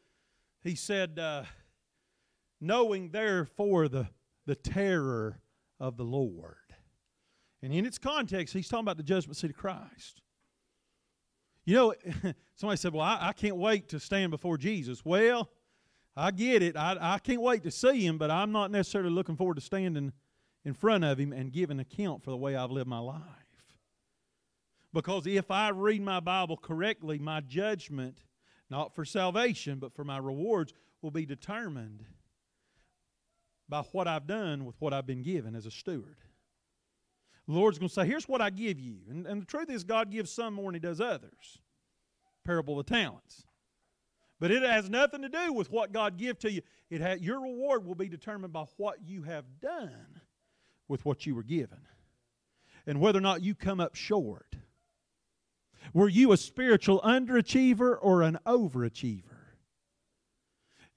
Speaker 1: he said, uh, knowing therefore the, the terror of the Lord. And in its context, he's talking about the judgment seat of Christ. You know, [LAUGHS] somebody said, Well, I, I can't wait to stand before Jesus. Well, I get it. I, I can't wait to see him, but I'm not necessarily looking forward to standing in front of him and giving account for the way I've lived my life. Because if I read my Bible correctly, my judgment, not for salvation, but for my rewards, will be determined by what I've done with what I've been given as a steward. The Lord's going to say, Here's what I give you. And, and the truth is, God gives some more than He does others. Parable of the talents. But it has nothing to do with what God gives to you. It ha- your reward will be determined by what you have done with what you were given and whether or not you come up short. Were you a spiritual underachiever or an overachiever?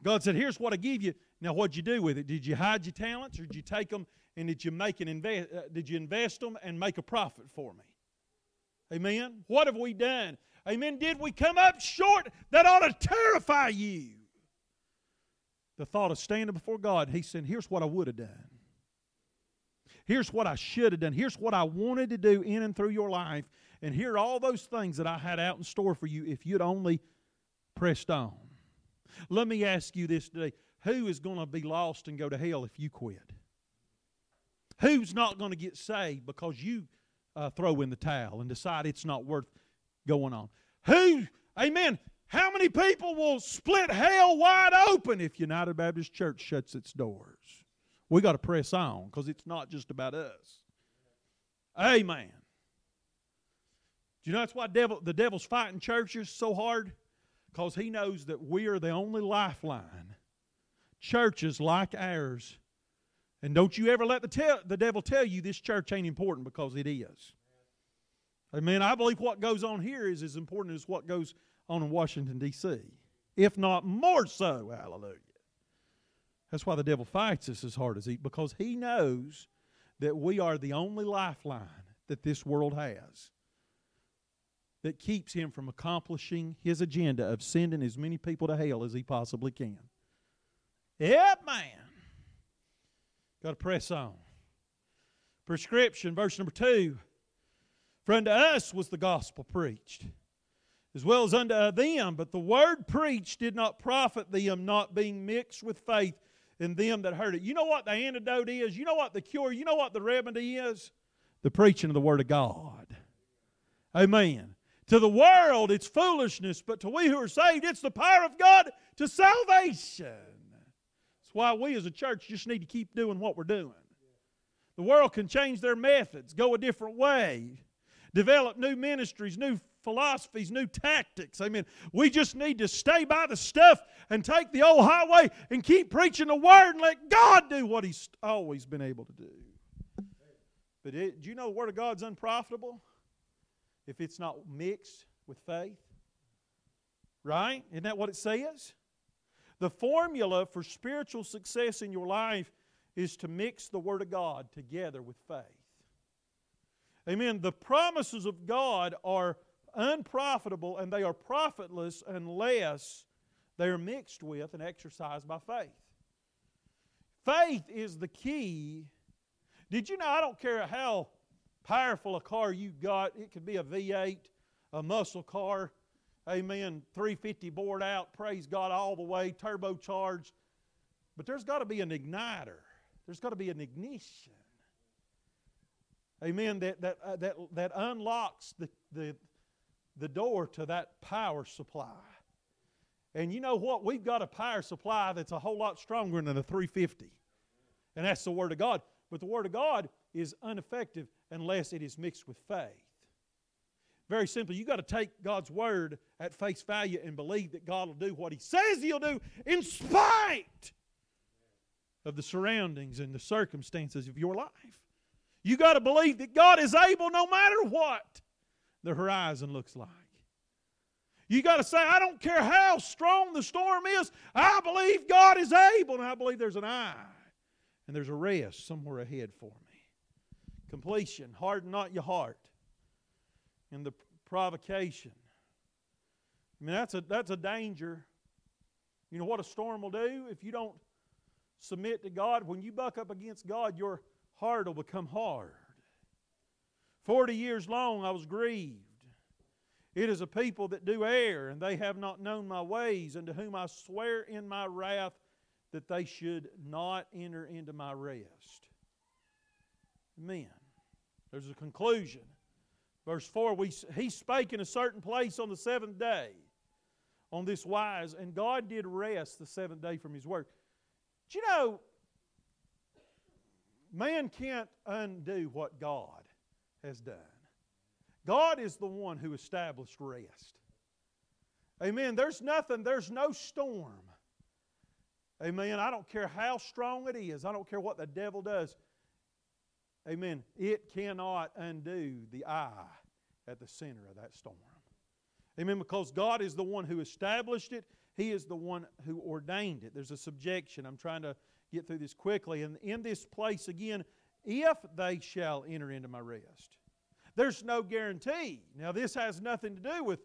Speaker 1: God said, Here's what I give you. Now, what'd you do with it? Did you hide your talents or did you take them and did you make an invest, uh, did you invest them and make a profit for me? Amen. What have we done? Amen. Did we come up short? That ought to terrify you. The thought of standing before God, He said, Here's what I would have done. Here's what I should have done. Here's what I wanted to do in and through your life. And here are all those things that I had out in store for you if you'd only pressed on. Let me ask you this today who is going to be lost and go to hell if you quit? Who's not going to get saved because you uh, throw in the towel and decide it's not worth going on? Who, amen, how many people will split hell wide open if United Baptist Church shuts its doors? We got to press on because it's not just about us. Amen. Do you know that's why devil, the devil's fighting churches so hard? Because he knows that we are the only lifeline. Churches like ours and don't you ever let the, the devil tell you this church ain't important because it is. Amen. I believe what goes on here is as important as what goes on in Washington, D.C., if not more so. Hallelujah. That's why the devil fights us as hard as he, because he knows that we are the only lifeline that this world has that keeps him from accomplishing his agenda of sending as many people to hell as he possibly can. Yep, man. Got to press on. Prescription, verse number two. For unto us was the gospel preached, as well as unto them, but the word preached did not profit them, not being mixed with faith in them that heard it. You know what the antidote is? You know what the cure? You know what the remedy is? The preaching of the Word of God. Amen. To the world, it's foolishness, but to we who are saved, it's the power of God to salvation why we as a church just need to keep doing what we're doing. The world can change their methods, go a different way, develop new ministries, new philosophies, new tactics. Amen. we just need to stay by the stuff and take the old highway and keep preaching the word and let God do what He's always been able to do. But it, do you know the Word of God's unprofitable if it's not mixed with faith? Right? Isn't that what it says? The formula for spiritual success in your life is to mix the Word of God together with faith. Amen. The promises of God are unprofitable and they are profitless unless they are mixed with and exercised by faith. Faith is the key. Did you know? I don't care how powerful a car you got, it could be a V8, a muscle car, Amen. 350 bored out, praise God, all the way, turbocharged. But there's got to be an igniter. There's got to be an ignition. Amen. That, that, uh, that, that unlocks the, the, the door to that power supply. And you know what? We've got a power supply that's a whole lot stronger than a 350. And that's the Word of God. But the Word of God is ineffective unless it is mixed with faith. Very simply, you got to take God's word at face value and believe that God will do what He says He'll do in spite of the surroundings and the circumstances of your life. You got to believe that God is able no matter what the horizon looks like. You got to say, I don't care how strong the storm is, I believe God is able, and I believe there's an eye and there's a rest somewhere ahead for me. Completion, harden not your heart and the provocation. I mean, that's a, that's a danger. You know what a storm will do if you don't submit to God? When you buck up against God, your heart will become hard. Forty years long I was grieved. It is a people that do err, and they have not known my ways, and to whom I swear in my wrath that they should not enter into my rest. Amen. There's a conclusion. Verse 4 we, He spake in a certain place on the seventh day on this wise, and God did rest the seventh day from His work. Do you know, man can't undo what God has done. God is the one who established rest. Amen. There's nothing, there's no storm. Amen. I don't care how strong it is, I don't care what the devil does. Amen. It cannot undo the eye at the center of that storm. Amen. Because God is the one who established it, He is the one who ordained it. There's a subjection. I'm trying to get through this quickly. And in this place, again, if they shall enter into my rest. There's no guarantee. Now, this has nothing to do with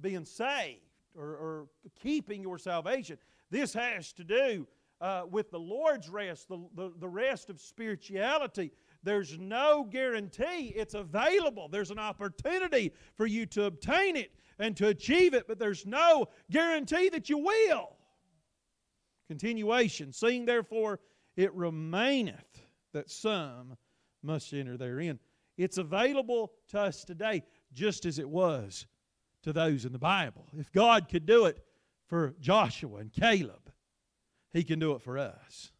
Speaker 1: being saved or, or keeping your salvation. This has to do uh, with the Lord's rest, the, the, the rest of spirituality. There's no guarantee it's available. There's an opportunity for you to obtain it and to achieve it, but there's no guarantee that you will. Continuation. Seeing therefore it remaineth that some must enter therein. It's available to us today just as it was to those in the Bible. If God could do it for Joshua and Caleb, He can do it for us.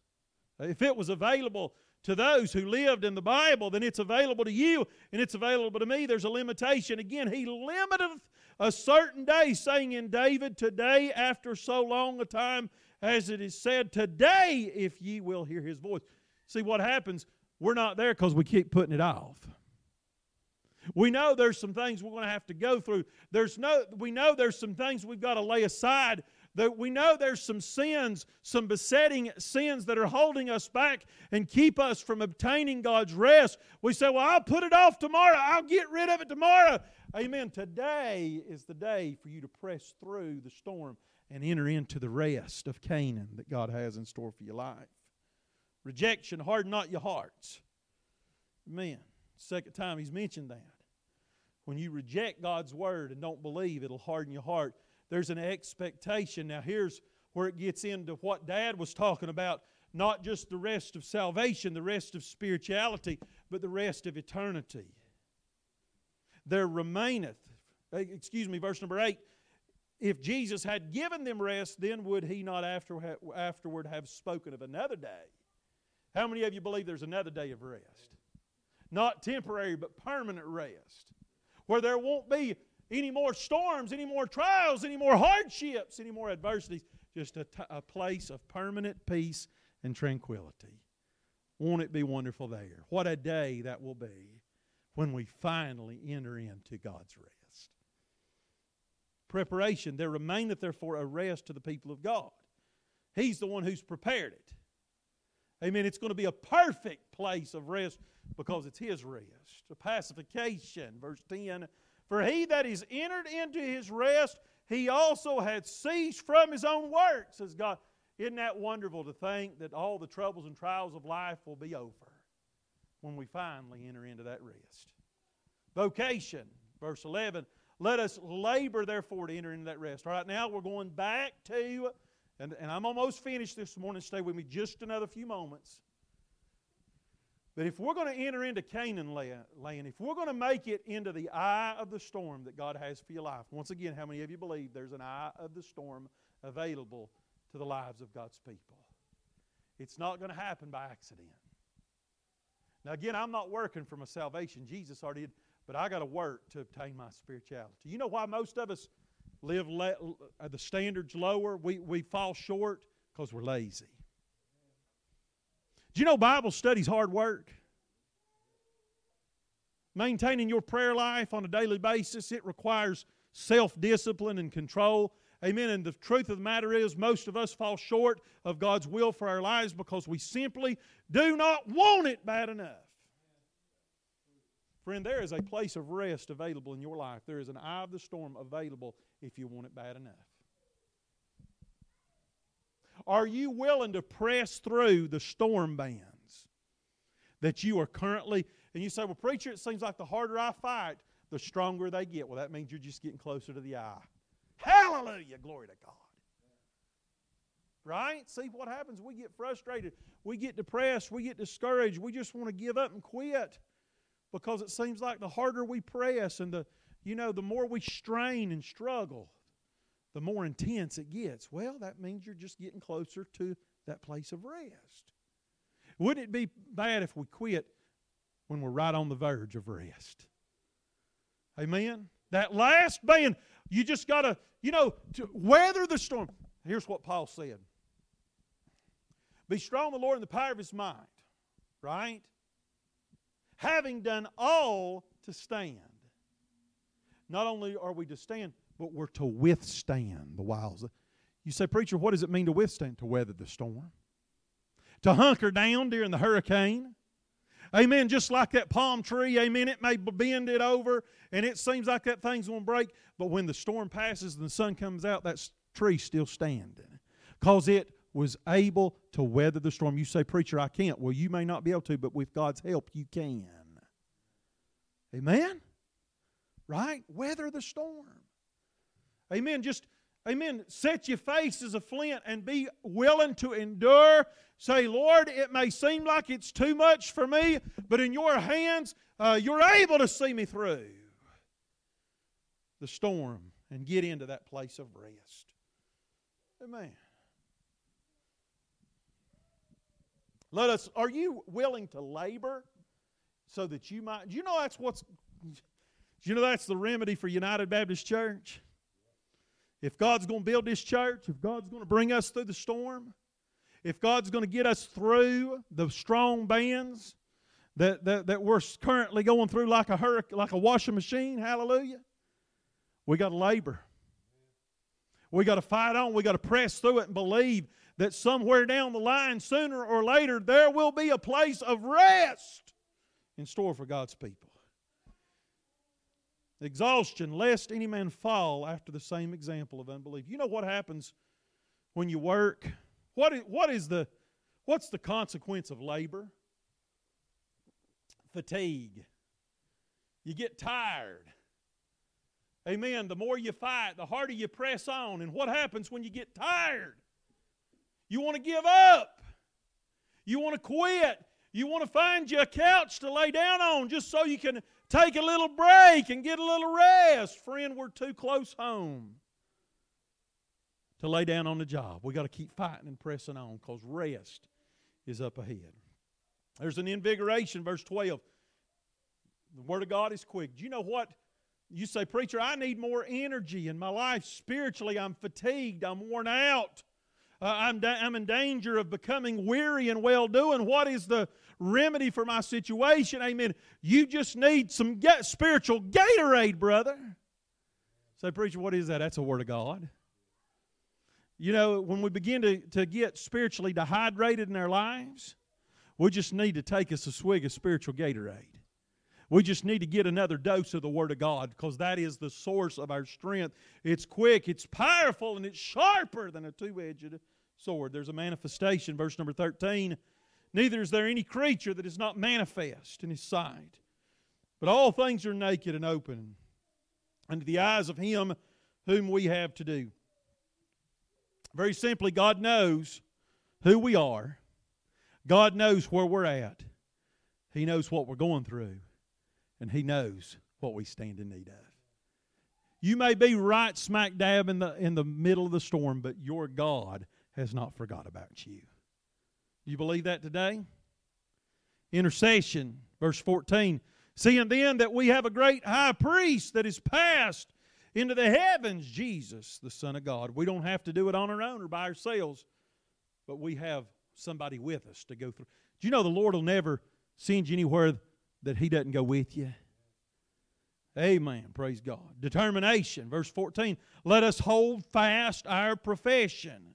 Speaker 1: If it was available to those who lived in the Bible, then it's available to you and it's available to me. There's a limitation. Again, He limiteth a certain day, saying in David, Today, after so long a time, as it is said, Today, if ye will hear His voice. See what happens? We're not there because we keep putting it off. We know there's some things we're going to have to go through. There's no, we know there's some things we've got to lay aside. That we know there's some sins, some besetting sins that are holding us back and keep us from obtaining God's rest. We say, Well, I'll put it off tomorrow. I'll get rid of it tomorrow. Amen. Today is the day for you to press through the storm and enter into the rest of Canaan that God has in store for your life. Rejection, harden not your hearts. Amen. Second time he's mentioned that. When you reject God's word and don't believe, it'll harden your heart. There's an expectation. Now, here's where it gets into what Dad was talking about not just the rest of salvation, the rest of spirituality, but the rest of eternity. There remaineth, eh, excuse me, verse number 8. If Jesus had given them rest, then would he not after, afterward have spoken of another day? How many of you believe there's another day of rest? Not temporary, but permanent rest where there won't be any more storms, any more trials, any more hardships, any more adversities. Just a, t- a place of permanent peace and tranquility. Won't it be wonderful there? What a day that will be when we finally enter into God's rest. Preparation. There remaineth therefore a rest to the people of God. He's the one who's prepared it. Amen. It's going to be a perfect place of rest because it's his rest. A pacification, verse 10 For he that is entered into his rest, he also had ceased from his own works, says God. Isn't that wonderful to think that all the troubles and trials of life will be over when we finally enter into that rest? Vocation, verse 11. Let us labor, therefore, to enter into that rest. All right, now we're going back to, and, and I'm almost finished this morning. Stay with me just another few moments. But if we're going to enter into Canaan land, if we're going to make it into the eye of the storm that God has for your life, once again, how many of you believe there's an eye of the storm available to the lives of God's people? It's not going to happen by accident. Now, again, I'm not working for my salvation. Jesus already did, but I got to work to obtain my spirituality. You know why most of us live le- uh, the standards lower? We, we fall short because we're lazy. You know Bible study's hard work? Maintaining your prayer life on a daily basis, it requires self discipline and control. Amen. And the truth of the matter is, most of us fall short of God's will for our lives because we simply do not want it bad enough. Friend, there is a place of rest available in your life. There is an eye of the storm available if you want it bad enough. Are you willing to press through the storm bands that you are currently And you say, Well, preacher, it seems like the harder I fight, the stronger they get. Well, that means you're just getting closer to the eye. Hallelujah. Glory to God. Right? See what happens? We get frustrated. We get depressed. We get discouraged. We just want to give up and quit because it seems like the harder we press and the, you know, the more we strain and struggle, the more intense it gets. Well, that means you're just getting closer to that place of rest. Wouldn't it be bad if we quit when we're right on the verge of rest? Amen? That last band, you just got to, you know, to weather the storm. Here's what Paul said Be strong in the Lord in the power of his might, right? Having done all to stand. Not only are we to stand, but we're to withstand the wiles. You say, Preacher, what does it mean to withstand? To weather the storm. To hunker down during the hurricane. Amen. Just like that palm tree, amen. It may bend it over and it seems like that thing's going to break, but when the storm passes and the sun comes out, that tree's still standing because it was able to weather the storm. You say, Preacher, I can't. Well, you may not be able to, but with God's help, you can. Amen? Right? Weather the storm. Amen. Just, amen. Set your face as a flint and be willing to endure. Say, Lord, it may seem like it's too much for me, but in your hands, uh, you're able to see me through the storm and get into that place of rest. Amen. Let us, are you willing to labor so that you might, do you know that's what's, do you know that's the remedy for United Baptist Church? If God's going to build this church, if God's going to bring us through the storm, if God's going to get us through the strong bands that, that, that we're currently going through like a hurricane, like a washing machine, hallelujah, we got to labor. We got to fight on. We got to press through it and believe that somewhere down the line, sooner or later, there will be a place of rest in store for God's people. Exhaustion, lest any man fall after the same example of unbelief. You know what happens when you work? What is, what is the what's the consequence of labor? Fatigue. You get tired. Amen. The more you fight, the harder you press on. And what happens when you get tired? You want to give up. You want to quit. You want to find you a couch to lay down on just so you can take a little break and get a little rest. Friend, we're too close home to lay down on the job. we got to keep fighting and pressing on because rest is up ahead. There's an invigoration, verse 12. The Word of God is quick. Do you know what? You say, Preacher, I need more energy in my life. Spiritually, I'm fatigued, I'm worn out. Uh, I'm, da- I'm in danger of becoming weary and well doing. What is the remedy for my situation? Amen. You just need some spiritual Gatorade, brother. Say, Preacher, what is that? That's a Word of God. You know, when we begin to, to get spiritually dehydrated in our lives, we just need to take us a swig of spiritual Gatorade. We just need to get another dose of the Word of God because that is the source of our strength. It's quick, it's powerful, and it's sharper than a two edged sword. There's a manifestation, verse number 13. Neither is there any creature that is not manifest in His sight, but all things are naked and open unto the eyes of Him whom we have to do. Very simply, God knows who we are, God knows where we're at, He knows what we're going through, and He knows what we stand in need of. You may be right smack dab in the, in the middle of the storm, but your God has not forgot about you. Do you believe that today? Intercession, verse 14. Seeing then that we have a great high priest that is passed into the heavens, Jesus, the Son of God. We don't have to do it on our own or by ourselves, but we have somebody with us to go through. Do you know the Lord will never send you anywhere that He doesn't go with you? Amen. Praise God. Determination, verse 14. Let us hold fast our profession.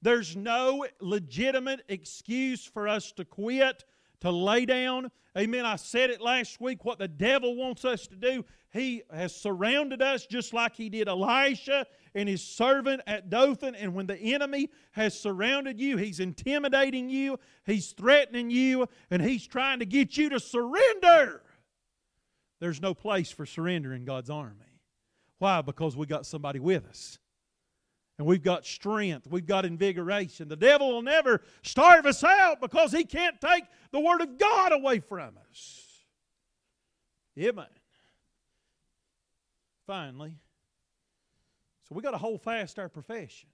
Speaker 1: There's no legitimate excuse for us to quit, to lay down. Amen. I said it last week what the devil wants us to do. He has surrounded us just like he did Elisha and his servant at Dothan. And when the enemy has surrounded you, he's intimidating you, he's threatening you, and he's trying to get you to surrender. There's no place for surrender in God's army. Why? Because we got somebody with us. And we've got strength. We've got invigoration. The devil will never starve us out because he can't take the Word of God away from us. Amen. Finally, so we got to hold fast our profession.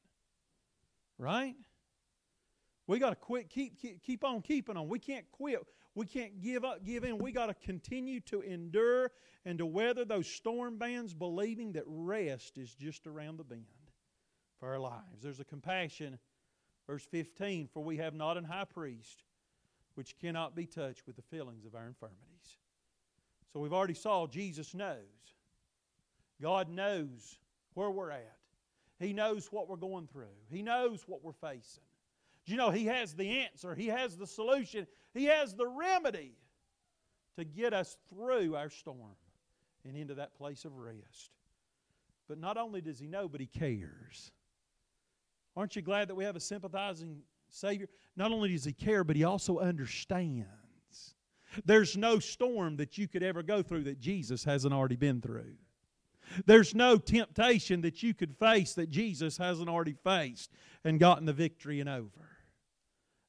Speaker 1: Right? We got to quit, keep, keep, keep on keeping on. We can't quit. We can't give up, give in. We got to continue to endure and to weather those storm bands, believing that rest is just around the bend for our lives. There's a compassion, verse 15, for we have not an high priest which cannot be touched with the feelings of our infirmities. So we've already saw Jesus knows. God knows where we're at. He knows what we're going through. He knows what we're facing. You know He has the answer? He has the solution. He has the remedy to get us through our storm and into that place of rest. But not only does He know, but He cares. Aren't you glad that we have a sympathizing Savior? Not only does He care, but He also understands. There's no storm that you could ever go through that Jesus hasn't already been through. There's no temptation that you could face that Jesus hasn't already faced and gotten the victory and over.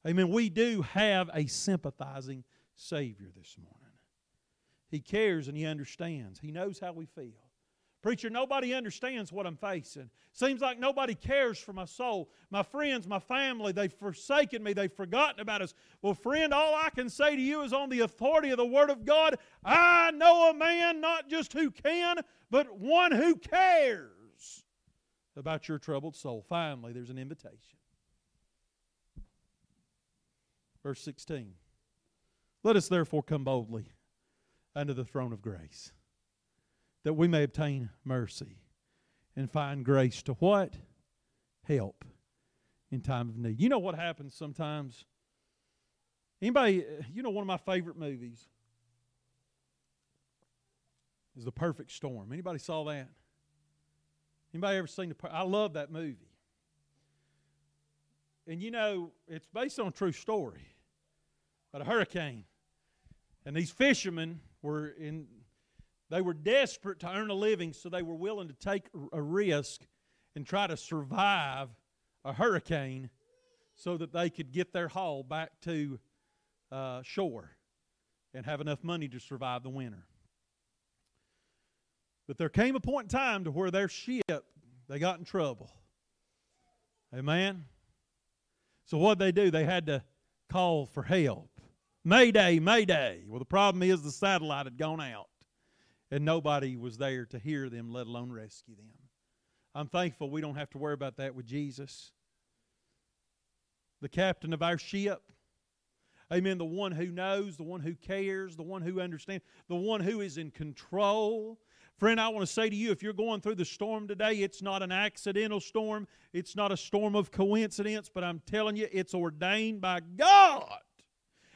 Speaker 1: Amen. We do have a sympathizing Savior this morning. He cares and He understands. He knows how we feel. Preacher, nobody understands what I'm facing. Seems like nobody cares for my soul. My friends, my family, they've forsaken me. They've forgotten about us. Well, friend, all I can say to you is on the authority of the Word of God, I know a man not just who can, but one who cares about your troubled soul. Finally, there's an invitation. Verse 16 Let us therefore come boldly unto the throne of grace that we may obtain mercy and find grace to what? Help in time of need. You know what happens sometimes? Anybody, you know, one of my favorite movies is The Perfect Storm. Anybody saw that? Anybody ever seen the? I love that movie. And you know, it's based on a true story about a hurricane, and these fishermen were in they were desperate to earn a living, so they were willing to take a risk and try to survive a hurricane so that they could get their haul back to uh, shore and have enough money to survive the winter. But there came a point in time to where their ship they got in trouble. Amen. So what they do? They had to call for help. Mayday, Mayday. Well, the problem is the satellite had gone out and nobody was there to hear them, let alone rescue them. I'm thankful we don't have to worry about that with Jesus. The captain of our ship, amen, the one who knows, the one who cares, the one who understands, the one who is in control. Friend, I want to say to you if you're going through the storm today, it's not an accidental storm, it's not a storm of coincidence, but I'm telling you, it's ordained by God.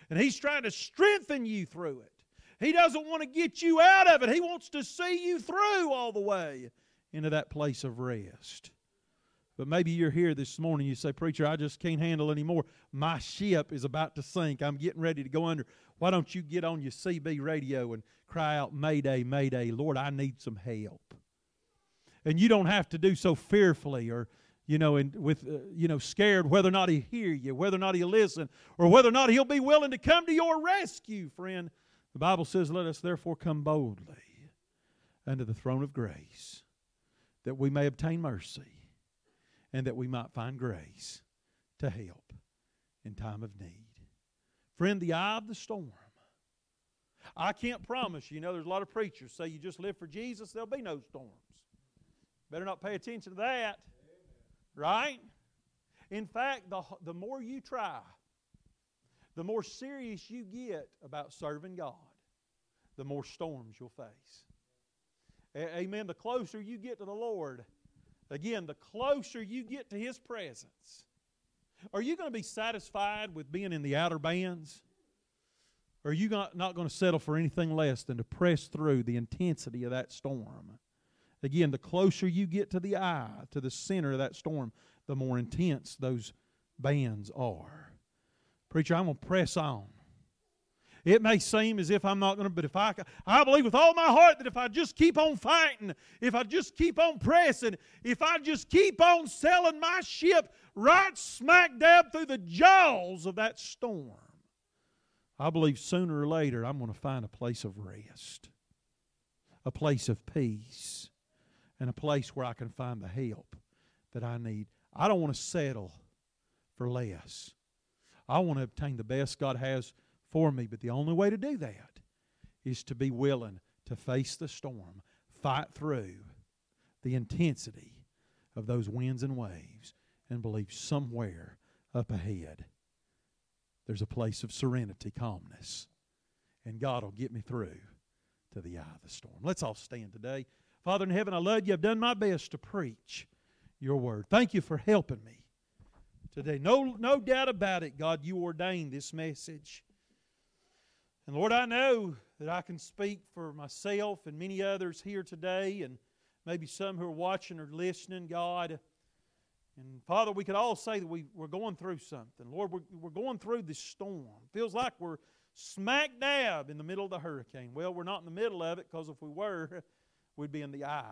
Speaker 1: And He's trying to strengthen you through it. He doesn't want to get you out of it. He wants to see you through all the way into that place of rest. But maybe you're here this morning, you say, Preacher, I just can't handle anymore. My ship is about to sink. I'm getting ready to go under. Why don't you get on your CB radio and cry out, Mayday, Mayday, Lord, I need some help. And you don't have to do so fearfully or you know, and with uh, you know, scared whether or not he'll hear you, whether or not he'll listen, or whether or not he'll be willing to come to your rescue, friend. The Bible says, Let us therefore come boldly unto the throne of grace, that we may obtain mercy, and that we might find grace to help in time of need. Friend, the eye of the storm. I can't promise you, you know, there's a lot of preachers say you just live for Jesus, there'll be no storms. Better not pay attention to that. Right? In fact, the, the more you try, the more serious you get about serving God, the more storms you'll face. A- amen. The closer you get to the Lord, again, the closer you get to His presence. Are you going to be satisfied with being in the outer bands? Or are you not, not going to settle for anything less than to press through the intensity of that storm? Again, the closer you get to the eye, to the center of that storm, the more intense those bands are. Preacher, I'm going to press on. It may seem as if I'm not going to, but if I, I believe with all my heart that if I just keep on fighting, if I just keep on pressing, if I just keep on selling my ship right smack dab through the jaws of that storm, I believe sooner or later I'm going to find a place of rest, a place of peace, and a place where I can find the help that I need. I don't want to settle for less. I want to obtain the best God has for me. But the only way to do that is to be willing to face the storm, fight through the intensity of those winds and waves, and believe somewhere up ahead there's a place of serenity, calmness, and God will get me through to the eye of the storm. Let's all stand today. Father in heaven, I love you. I've done my best to preach your word. Thank you for helping me today. No, no doubt about it, God, you ordained this message. And Lord, I know that I can speak for myself and many others here today, and maybe some who are watching or listening, God. And Father, we could all say that we, we're going through something. Lord, we're, we're going through this storm. Feels like we're smack dab in the middle of the hurricane. Well, we're not in the middle of it because if we were, [LAUGHS] we'd be in the eye.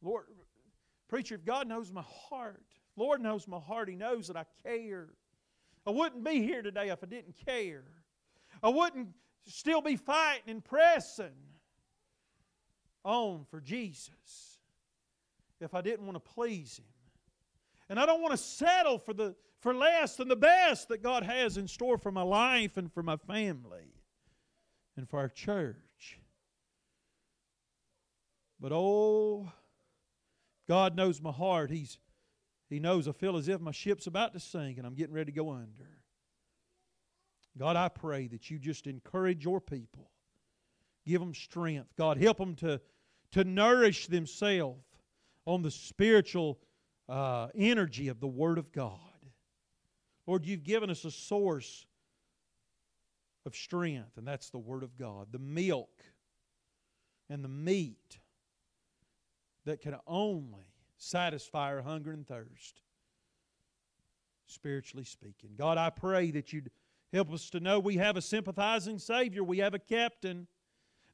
Speaker 1: Lord, preacher, if God knows my heart, Lord knows my heart, He knows that I care. I wouldn't be here today if I didn't care. I wouldn't still be fighting and pressing on for Jesus if I didn't want to please Him. And I don't want to settle for, the, for less than the best that God has in store for my life and for my family and for our church. But oh, God knows my heart. He's he knows I feel as if my ship's about to sink and I'm getting ready to go under. God, I pray that you just encourage your people. Give them strength. God, help them to, to nourish themselves on the spiritual uh, energy of the Word of God. Lord, you've given us a source of strength, and that's the Word of God. The milk and the meat that can only satisfy our hunger and thirst, spiritually speaking. God, I pray that you'd help us to know we have a sympathizing Savior, we have a captain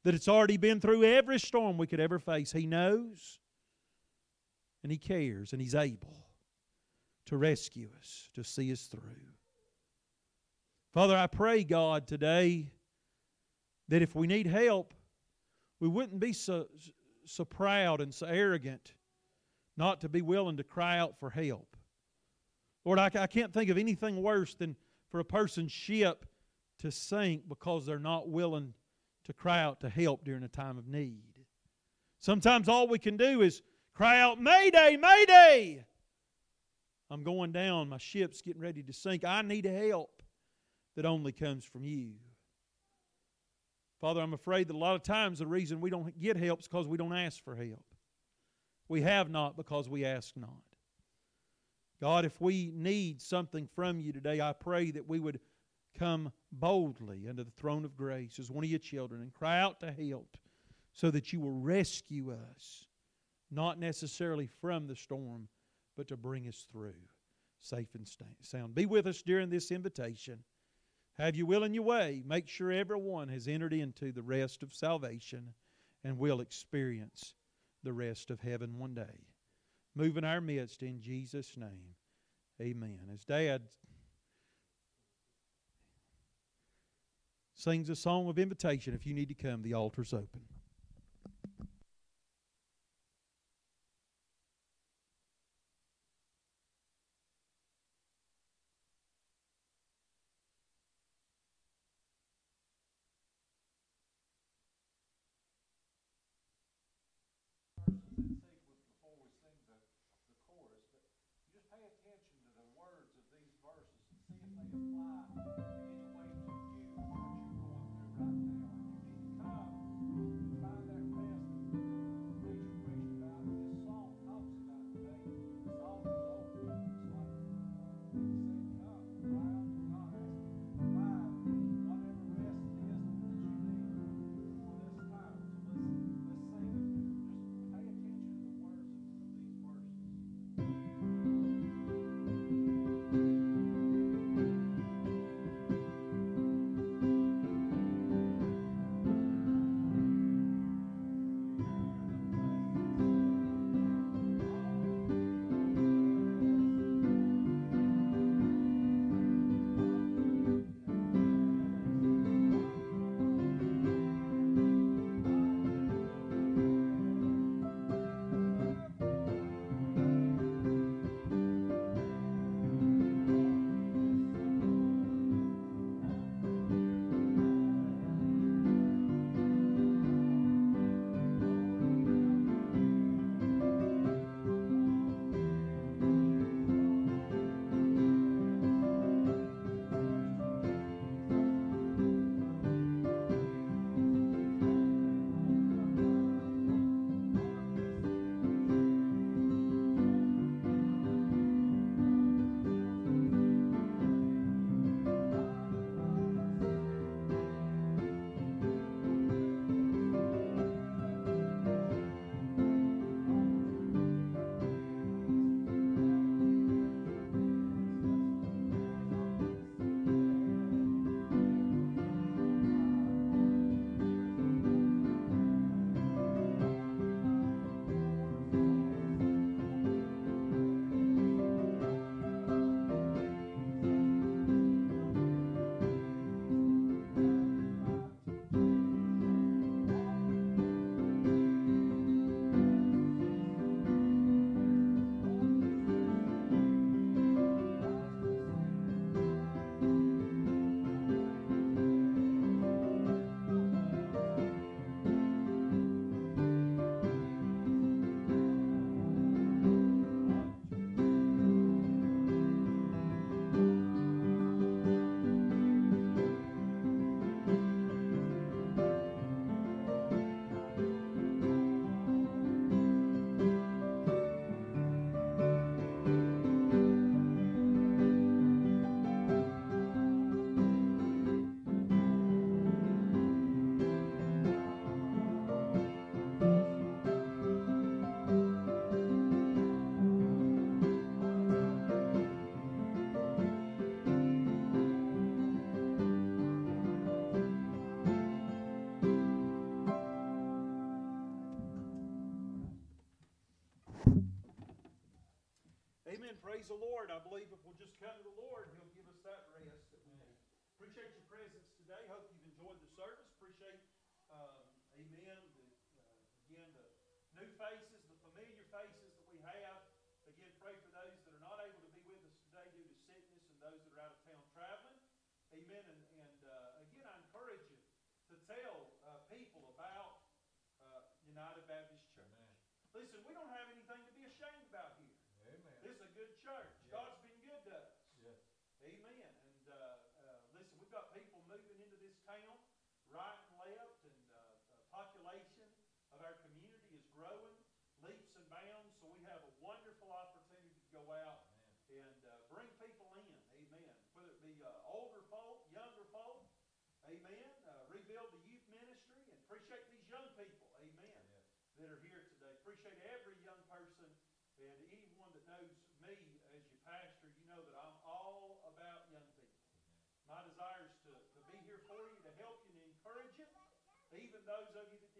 Speaker 1: that it's already been through every storm we could ever face. He knows and He cares and He's able to rescue us, to see us through. Father, I pray, God, today that if we need help, we wouldn't be so, so proud and so arrogant not to be willing to cry out for help. Lord, I, I can't think of anything worse than for a person's ship to sink because they're not willing to cry out to help during a time of need. Sometimes all we can do is cry out, Mayday, Mayday! I'm going down. My ship's getting ready to sink. I need help that only comes from you. Father, I'm afraid that a lot of times the reason we don't get help is because we don't ask for help. We have not because we ask not. God, if we need something from you today, I pray that we would come boldly under the throne of grace as one of your children and cry out to help so that you will rescue us, not necessarily from the storm, but to bring us through safe and sound. Be with us during this invitation. Have you will in your way. Make sure everyone has entered into the rest of salvation and will experience the rest of heaven one day. Move in our midst in Jesus' name. Amen. As Dad sings a song of invitation, if you need to come, the altar's open. appreciate every young person and anyone that knows me as your pastor. You know that I'm all about young people. My desire is to, to be here for you, to help you, and encourage you. Even those of you that